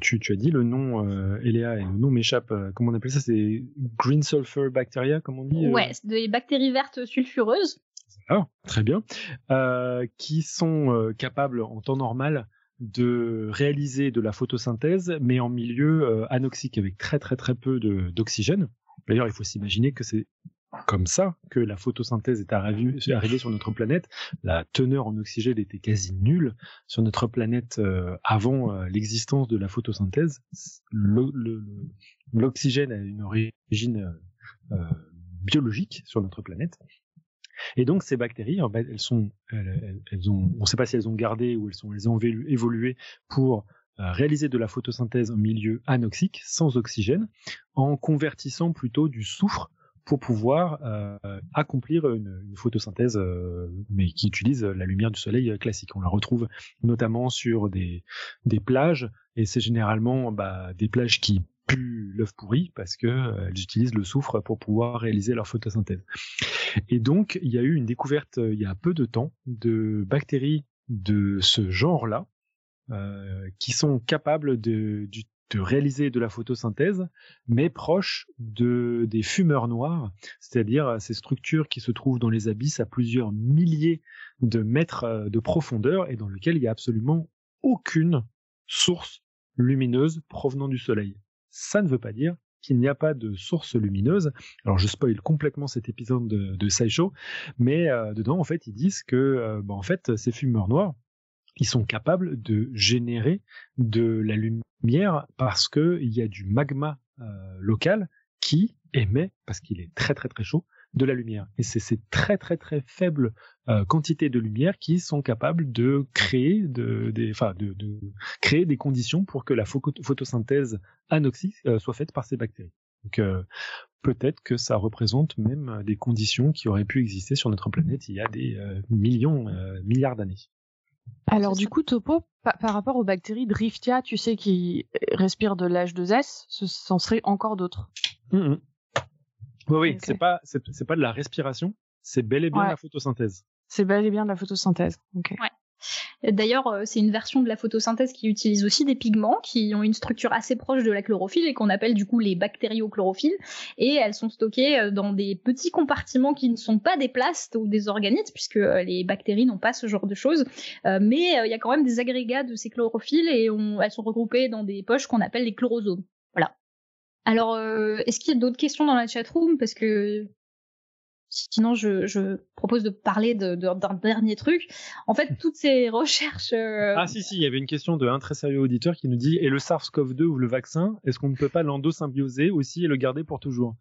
tu, as dit le nom, euh, Eléa, le nom m'échappe. Euh, comment on appelle ça? C'est Green Sulfur Bacteria, comme on dit Ouais, des bactéries vertes sulfureuses. Ah, très bien. Euh, qui sont euh, capables en temps normal de réaliser de la photosynthèse, mais en milieu euh, anoxique, avec très très très peu d'oxygène. D'ailleurs, il faut s'imaginer que c'est comme ça que la photosynthèse est arrivée, sur notre planète. La teneur en oxygène était quasi nulle sur notre planète avant l'existence de la photosynthèse. L'oxygène a une origine biologique sur notre planète. Et donc ces bactéries, elles ont, on ne sait pas si elles ont gardé ou elles ont évolué pour euh, réaliser de la photosynthèse en milieu anoxique, sans oxygène, en convertissant plutôt du soufre pour pouvoir euh, accomplir une, photosynthèse, euh, mais qui utilise la lumière du soleil classique. On la retrouve notamment sur des, plages, et c'est généralement bah, des plages qui puent l'œuf pourri parce que euh, elles utilisent le soufre pour pouvoir réaliser leur photosynthèse. Et donc, il y a eu une découverte euh, il y a peu de temps de bactéries de ce genre-là euh, qui sont capables de, réaliser de la photosynthèse, mais proches de, des fumeurs noirs, c'est-à-dire ces structures qui se trouvent dans les abysses à plusieurs milliers de mètres euh, de profondeur et dans lesquelles il n'y a absolument aucune source lumineuse provenant du Soleil. Ça ne veut pas dire qu'il n'y a pas de source lumineuse. Alors je spoil complètement cet épisode de, de SciShow, mais euh, dedans en fait ils disent que euh, bah, en fait ces fumeurs noirs ils sont capables de générer de la lumière parce que il y a du magma euh, local qui émet parce qu'il est très très très chaud de la lumière. Et c'est ces très très très faibles euh, quantités de lumière qui sont capables de créer de, des enfin de, de, créer des conditions pour que la photosynthèse anoxique euh, soit faite par ces bactéries. Donc euh, peut-être que ça représente même des conditions qui auraient pu exister sur notre planète il y a des euh, millions milliards d'années. Alors du coup, Topo, par rapport aux bactéries Driftia, tu sais, qui respirent de l'H2S, ce s'en serait encore d'autres. Mmh, Oui, c'est pas c'est pas de la respiration, c'est bel et bien la photosynthèse. C'est bel et bien de la photosynthèse. Ok. Ouais. D'ailleurs, euh, c'est une version de la photosynthèse qui utilise aussi des pigments qui ont une structure assez proche de la chlorophylle et qu'on appelle du coup les bactériochlorophylles. Et elles sont stockées euh, dans des petits compartiments qui ne sont pas des plastes ou des organites, puisque euh, les bactéries n'ont pas ce genre de choses. mais il y a quand même des agrégats de ces chlorophylles et elles sont regroupées dans des poches qu'on appelle les chlorosomes. Alors, est-ce qu'il y a d'autres questions dans la chatroom? Parce que Sinon, je, je, propose de parler d'un de, d'un dernier truc. En fait, [laughs] toutes ces recherches. Euh, ah si si, il y avait une question de un très sérieux auditeur qui nous dit et le SARS-CoV-2 ou le vaccin, est-ce qu'on ne peut pas l'endosymbioser aussi et le garder pour toujours?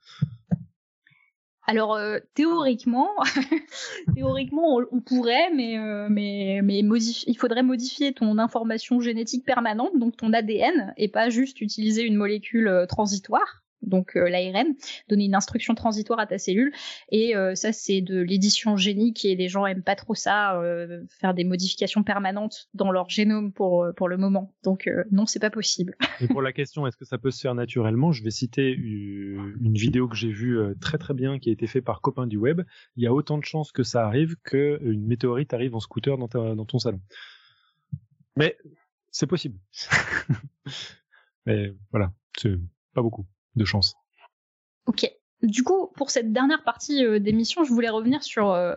Alors euh, théoriquement, [laughs] théoriquement on, pourrait, mais euh, mais mais il faudrait modifier ton information génétique permanente, donc ton ADN, et pas juste utiliser une molécule transitoire donc euh, l'ARN, donner une instruction transitoire à ta cellule. Et euh, ça, c'est de l'édition génique et les gens aiment pas trop ça, euh, faire des modifications permanentes dans leur génome pour pour le moment. Donc non, c'est pas possible. [laughs] et pour la question, est-ce que ça peut se faire naturellement? Je vais citer une vidéo que j'ai vue très très bien qui a été faite par copain du web. Il y a autant de chances que ça arrive qu'une météorite arrive en scooter dans, dans ton salon. Mais c'est possible. [laughs] Mais voilà, c'est pas beaucoup de chance. Ok. Du coup, pour cette dernière partie euh, d'émission, je voulais revenir sur euh,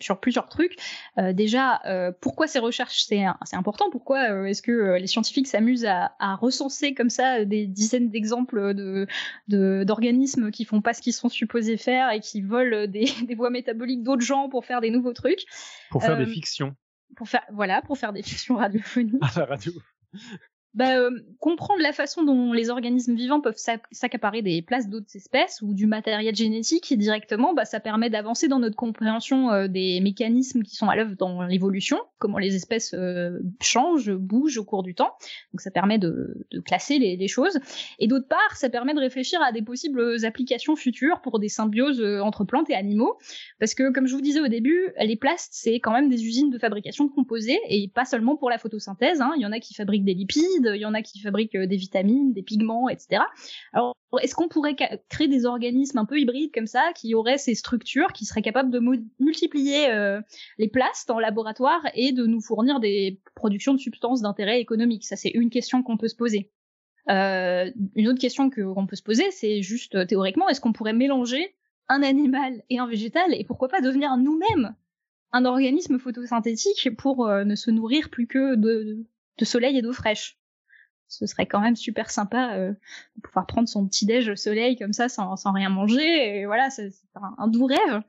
sur plusieurs trucs. Euh, déjà, pourquoi ces recherches c'est important Pourquoi est-ce que les scientifiques s'amusent à, à, recenser comme ça des dizaines d'exemples de d'organismes qui font pas ce qu'ils sont supposés faire et qui volent des, [laughs] des voies métaboliques d'autres gens pour faire des nouveaux trucs? Pour faire des fictions. Pour faire voilà, pour faire des fictions [laughs] radiophoniques. À la radio bah, euh, comprendre la façon dont les organismes vivants peuvent s'accaparer des places d'autres espèces ou du matériel génétique directement, bah, ça permet d'avancer dans notre compréhension euh, des mécanismes qui sont à l'œuvre dans l'évolution, comment les espèces euh, changent, bougent au cours du temps. Donc ça permet de, de classer les, les, choses. Et d'autre part, ça permet de réfléchir à des possibles applications futures pour des symbioses entre plantes et animaux. Parce que, comme je vous disais au début, les plastes, c'est quand même des usines de fabrication de composés, et pas seulement pour la photosynthèse. Hein. Il y en a qui fabriquent des lipides, il y en a qui fabriquent euh, des vitamines, des pigments, etc. Alors, est-ce qu'on pourrait créer des organismes un peu hybrides comme ça, qui auraient ces structures, qui seraient capables de multiplier euh, les places dans le laboratoire et de nous fournir des productions de substances d'intérêt économique? Ça, c'est une question qu'on peut se poser. Euh, une autre question qu'on peut se poser, c'est juste théoriquement, est-ce qu'on pourrait mélanger un animal et un végétal et pourquoi pas devenir nous-mêmes un organisme photosynthétique pour ne se nourrir plus que de, de soleil et d'eau fraîche? Ce serait quand même super sympa euh, de pouvoir prendre son petit déj au soleil comme ça sans, sans rien manger et voilà c'est un, un, doux rêve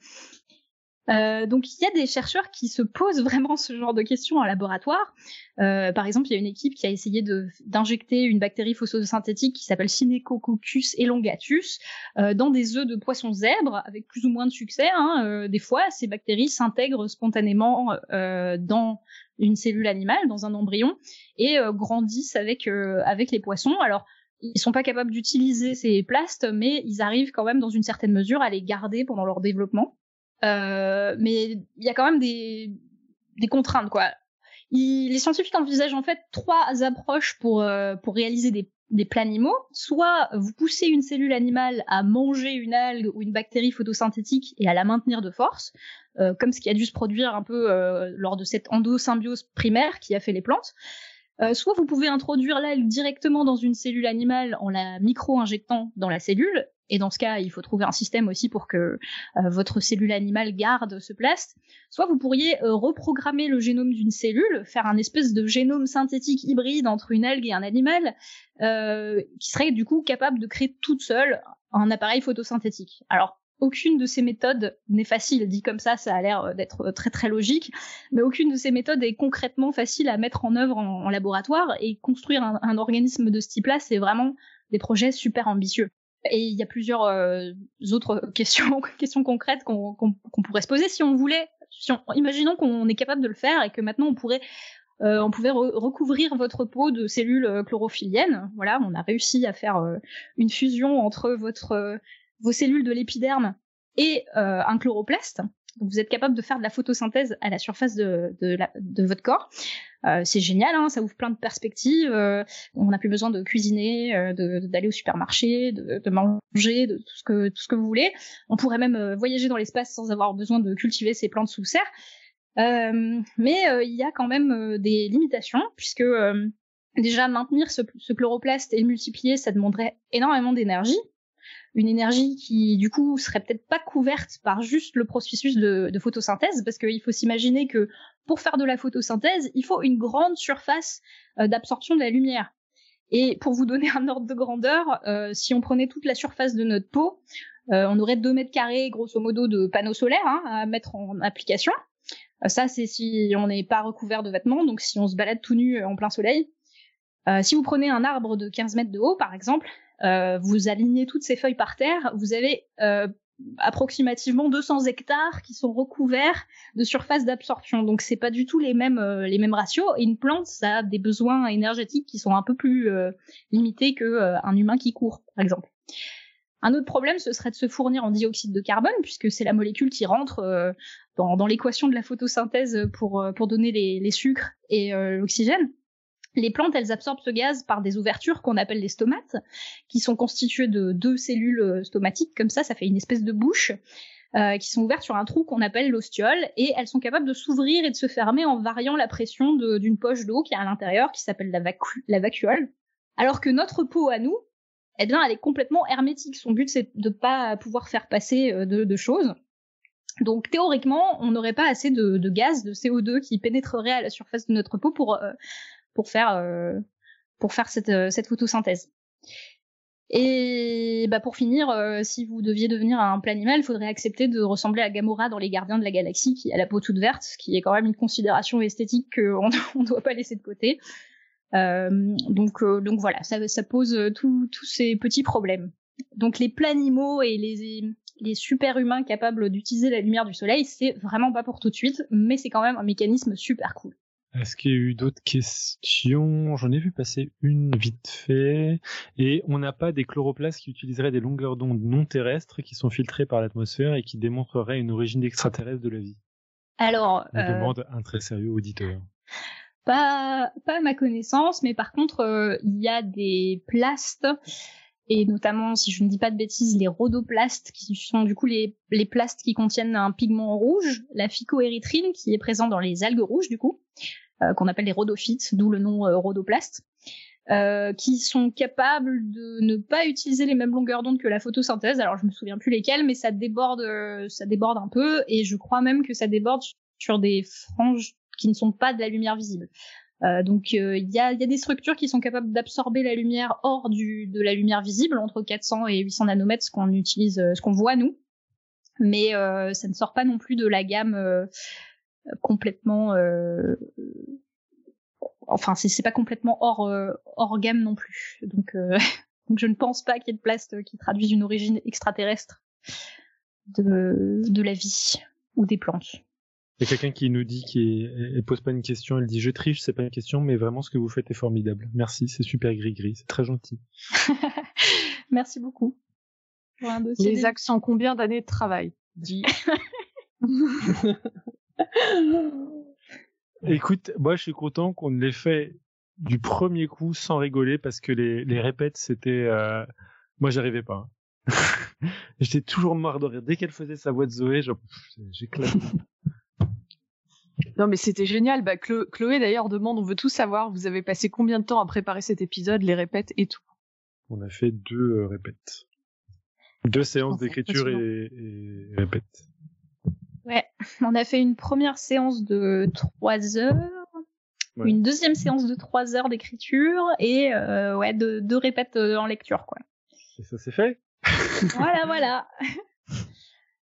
euh, donc il y a des chercheurs qui se posent vraiment ce genre de questions en laboratoire. Euh, par exemple, il y a une équipe qui a essayé d'injecter une bactérie photosynthétique qui s'appelle Synechococcus elongatus euh, dans des œufs de poissons zèbres avec plus ou moins de succès. Hein. Euh, des fois, ces bactéries s'intègrent spontanément euh, dans une cellule animale, dans un embryon, et grandissent avec avec les poissons. Alors ils sont pas capables d'utiliser ces plastes, mais ils arrivent quand même dans une certaine mesure à les garder pendant leur développement. Euh, mais il y a quand même des, des contraintes, quoi. les scientifiques envisagent en fait trois approches pour, pour réaliser des des planimaux, soit vous poussez une cellule animale à manger une algue ou une bactérie photosynthétique et à la maintenir de force, euh, comme ce qui a dû se produire un peu euh, lors de cette endosymbiose primaire qui a fait les plantes. Euh, soit vous pouvez introduire l'algue directement dans une cellule animale en la micro-injectant dans la cellule, et dans ce cas, il faut trouver un système aussi pour que euh, votre cellule animale garde ce plast. Soit vous pourriez euh, reprogrammer le génome d'une cellule, faire un espèce de génome synthétique hybride entre une algue et un animal, qui serait du coup capable de créer toute seule un appareil photosynthétique. Alors aucune de ces méthodes n'est facile. Dit comme ça, ça a l'air d'être très très logique, mais aucune de ces méthodes est concrètement facile à mettre en œuvre en, laboratoire. Et construire un, organisme de ce type-là, c'est vraiment des projets super ambitieux. Et il y a plusieurs euh, autres [laughs] questions, questions concrètes qu'on pourrait se poser si on voulait. Imaginons qu'on est capable de le faire et que maintenant on pourrait euh, on pouvait recouvrir votre peau de cellules euh, chlorophylliennes. Voilà, on a réussi à faire une fusion entre votre vos cellules de l'épiderme et euh, un chloroplaste. Donc vous êtes capable de faire de la photosynthèse à la surface de, votre corps. Euh, c'est génial, hein, ça ouvre plein de perspectives. Euh, on n'a plus besoin de cuisiner, d'aller au supermarché, de, manger, de tout ce que tout ce que vous voulez. On pourrait même voyager dans l'espace sans avoir besoin de cultiver ces plantes sous serre. mais il y a quand même des limitations puisque déjà maintenir ce, ce chloroplaste et le multiplier, ça demanderait énormément d'énergie une énergie qui du coup serait peut-être pas couverte par juste le processus de, photosynthèse, parce qu'il faut s'imaginer que pour faire de la photosynthèse, il faut une grande surface euh, d'absorption de la lumière. Et pour vous donner [laughs] un ordre de grandeur, euh, si on prenait toute la surface de notre peau, euh, on aurait 2 mètres carrés grosso modo de panneaux solaires hein, à mettre en application. ça, c'est si on n'est pas recouvert de vêtements, donc si on se balade tout nu en plein soleil. si vous prenez un arbre de 15 mètres de haut, par exemple, euh, vous alignez toutes ces feuilles par terre, vous avez euh, approximativement 200 hectares qui sont recouverts de surface d'absorption. Donc c'est pas du tout les mêmes euh, les mêmes ratios. Et une plante, ça a des besoins énergétiques qui sont un peu plus limités que un humain qui court, par exemple. Un autre problème, ce serait de se fournir en dioxyde de carbone, puisque c'est la molécule qui rentre dans, dans l'équation de la photosynthèse pour, pour donner les sucres et l'oxygène. Les plantes, elles absorbent ce gaz par des ouvertures qu'on appelle les stomates, qui sont constituées de deux cellules euh, stomatiques, comme ça, ça fait une espèce de bouche, euh, qui sont ouvertes sur un trou qu'on appelle l'ostiole, et elles sont capables de s'ouvrir et de se fermer en variant la pression d'une poche d'eau qui est à l'intérieur, qui s'appelle la, vacuole. Alors que notre peau à nous, eh bien, elle est complètement hermétique. Son but, c'est de pas pouvoir faire passer euh, de, choses. Donc théoriquement, on n'aurait pas assez de, gaz, de CO2 qui pénétrerait à la surface de notre peau pour pour faire euh, pour faire cette, euh, cette photosynthèse. Et bah pour finir, euh, si vous deviez devenir un planimal, il faudrait accepter de ressembler à Gamora dans Les Gardiens de la Galaxie, qui a la peau toute verte, ce qui est quand même une considération esthétique qu'on [laughs] ne doit pas laisser de côté. Donc, donc voilà, ça, ça pose tous ces petits problèmes. Donc les planimaux et les, les super humains capables d'utiliser la lumière du soleil, c'est vraiment pas pour tout de suite, mais c'est quand même un mécanisme super cool. Est-ce qu'il y a eu d'autres questions? J'en ai vu passer une vite fait. Et on n'a pas des chloroplastes qui utiliseraient des longueurs d'onde non terrestres qui sont filtrées par l'atmosphère et qui démontreraient une origine extraterrestre de la vie Alors. On euh, demande un très sérieux auditeur. Pas, pas à ma connaissance, mais par contre, euh, il y a des plastes et notamment, si je ne dis pas de bêtises, les rhodoplastes, qui sont du coup les, les plastes qui contiennent un pigment rouge, la phycoérythrine, qui est présent dans les algues rouges du coup, euh, qu'on appelle les rhodophytes, d'où le nom euh, rhodoplaste, euh, qui sont capables de ne pas utiliser les mêmes longueurs d'onde que la photosynthèse. Alors je me souviens plus lesquelles, mais ça déborde, ça déborde un peu, et je crois même que ça déborde sur des franges qui ne sont pas de la lumière visible. Euh, donc euh, il y, a, y, a, des structures qui sont capables d'absorber la lumière hors du, de la lumière visible, entre 400 et 800 nanomètres, ce qu'on utilise, euh, ce qu'on voit nous. Mais ça ne sort pas non plus de la gamme complètement. enfin, c'est pas complètement hors hors gamme non plus. Donc, [laughs] donc je ne pense pas qu'il y ait de plastes qui traduisent une origine extraterrestre de de la vie ou des plantes. Il y a quelqu'un qui nous dit qui elle pose pas une question, elle dit je triche, c'est pas une question, mais vraiment ce que vous faites est formidable. Merci, c'est super gris gris, c'est très gentil. [laughs] Merci beaucoup. Les accents, combien d'années de travail? Dit. [laughs] Écoute, moi je suis content qu'on l'ait fait du premier coup sans rigoler parce que les, les répètes, c'était... Euh... Moi, j'arrivais pas. [laughs] J'étais toujours mort de rire. Dès qu'elle faisait sa voix de Zoé, j'éclatais. Non, mais c'était génial. Bah, Chloé, d'ailleurs, demande, on veut tout savoir, vous avez passé combien de temps à préparer cet épisode, les répètes et tout? On a fait deux euh, répètes. Deux séances d'écriture et, et répètes. Ouais, on a fait une première séance de trois heures, une deuxième séance de trois heures d'écriture et euh, ouais, deux, deux répètes euh, en lecture, quoi. Et ça s'est fait? Voilà, voilà.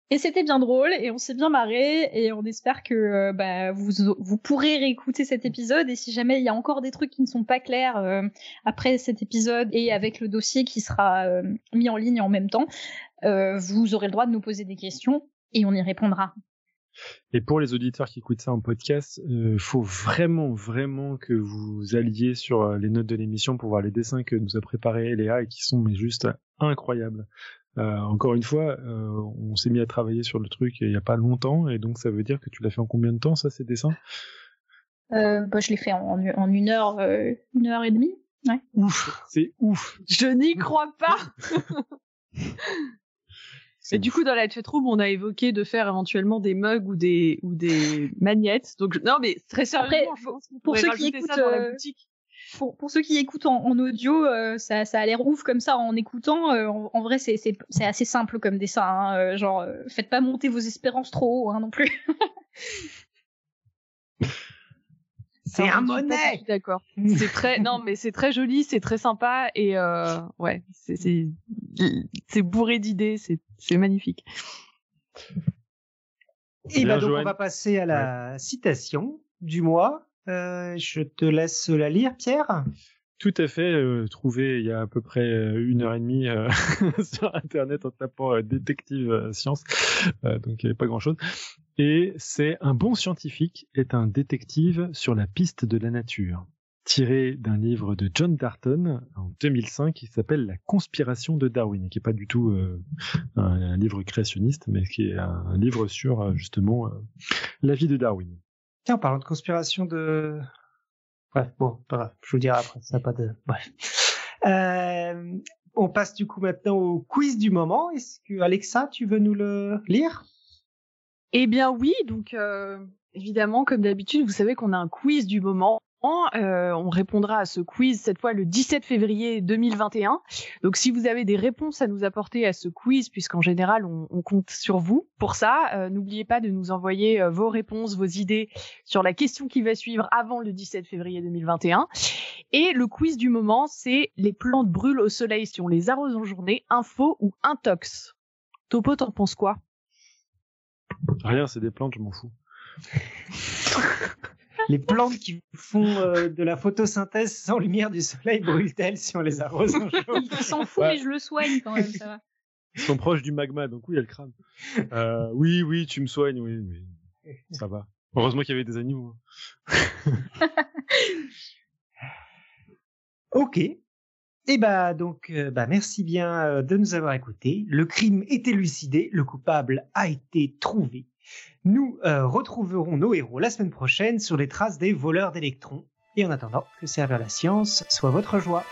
Et c'était bien drôle et on s'est bien marré et on espère que euh, bah, vous, pourrez réécouter cet épisode et si jamais il y a encore des trucs qui ne sont pas clairs euh, après cet épisode et avec le dossier qui sera euh, mis en ligne en même temps, vous aurez le droit de nous poser des questions et on y répondra. Et pour les auditeurs qui écoutent ça en podcast, il faut vraiment, vraiment que vous alliez sur les notes de l'émission pour voir les dessins que nous a préparé Léa et qui sont mais juste incroyables. Euh, encore une fois, euh, on s'est mis à travailler sur le truc il y a pas longtemps, et donc ça veut dire que tu l'as fait en combien de temps, ça, ces dessins? Euh, bah, Je l'ai fait en, en, une heure, euh, une heure et demie. Ouais. Ouf, c'est ouf. Je n'y crois pas. [laughs] Et du coup, dans la chatroom, on a évoqué de faire éventuellement des mugs ou des ou des magnettes. Donc non, mais très sérieusement, Après, pour ceux qui écoutent, ça dans la boutique pour, pour, ceux qui écoutent en, en audio, euh, ça, ça, a l'air ouf comme ça en écoutant. Euh, en, vrai, c'est assez simple comme dessin. Hein, euh, genre, faites pas monter vos espérances trop haut hein, non plus. [laughs] c'est un monnaie. D'accord. C'est très non, mais c'est très joli, c'est très sympa et ouais, c'est c'est bourré d'idées, c'est c'est magnifique. Et bah donc on va passer à la citation du mois. Euh, je te laisse la lire, Pierre. Tout à fait, euh, trouvé il y a à peu près euh, une heure et demie [laughs] sur Internet en tapant détective science, donc il n'y avait pas grand-chose. Et c'est un bon scientifique est un détective sur la piste de la nature, tiré d'un livre de John Darton en 2005 qui s'appelle La conspiration de Darwin, qui est pas du tout un, livre créationniste, mais qui est un, livre sur justement la vie de Darwin. Tiens, en parlant de conspiration de... Bref, bon, pas grave, je vous dirai après, ça n'a pas de... Bref. Euh, on passe du coup maintenant au quiz du moment. Est-ce que Alexa, tu veux nous le lire? Eh bien oui, donc euh, évidemment, comme d'habitude, vous savez qu'on a un quiz du moment. Euh, on répondra à ce quiz cette fois le 17 février 2021. Donc si vous avez des réponses à nous apporter à ce quiz, puisqu'en général on, on, compte sur vous pour ça, euh, n'oubliez pas de nous envoyer euh, vos réponses, vos idées sur la question qui va suivre avant le 17 février 2021. Et le quiz du moment, c'est les plantes brûlent au soleil si on les arrose en journée, info ou intox. Topo, t'en penses quoi? Rien, c'est des plantes, je m'en fous. [laughs] les plantes qui font euh, de la photosynthèse sans lumière du soleil brûlent-elles si on les arrose un jour Il s'en fout, mais je le soigne quand même, ça va. Ils sont proches du magma, donc oui, elle crame. Euh, oui, oui, tu me soignes, oui, oui. Ça va. Heureusement qu'il y avait des animaux. Hein. [laughs] ok. Eh bah donc, euh, bah merci bien de nous avoir écoutés. Le crime est élucidé, le coupable a été trouvé. Nous euh, retrouverons nos héros la semaine prochaine sur les traces des voleurs d'électrons. Et en attendant, que servir la science soit votre joie.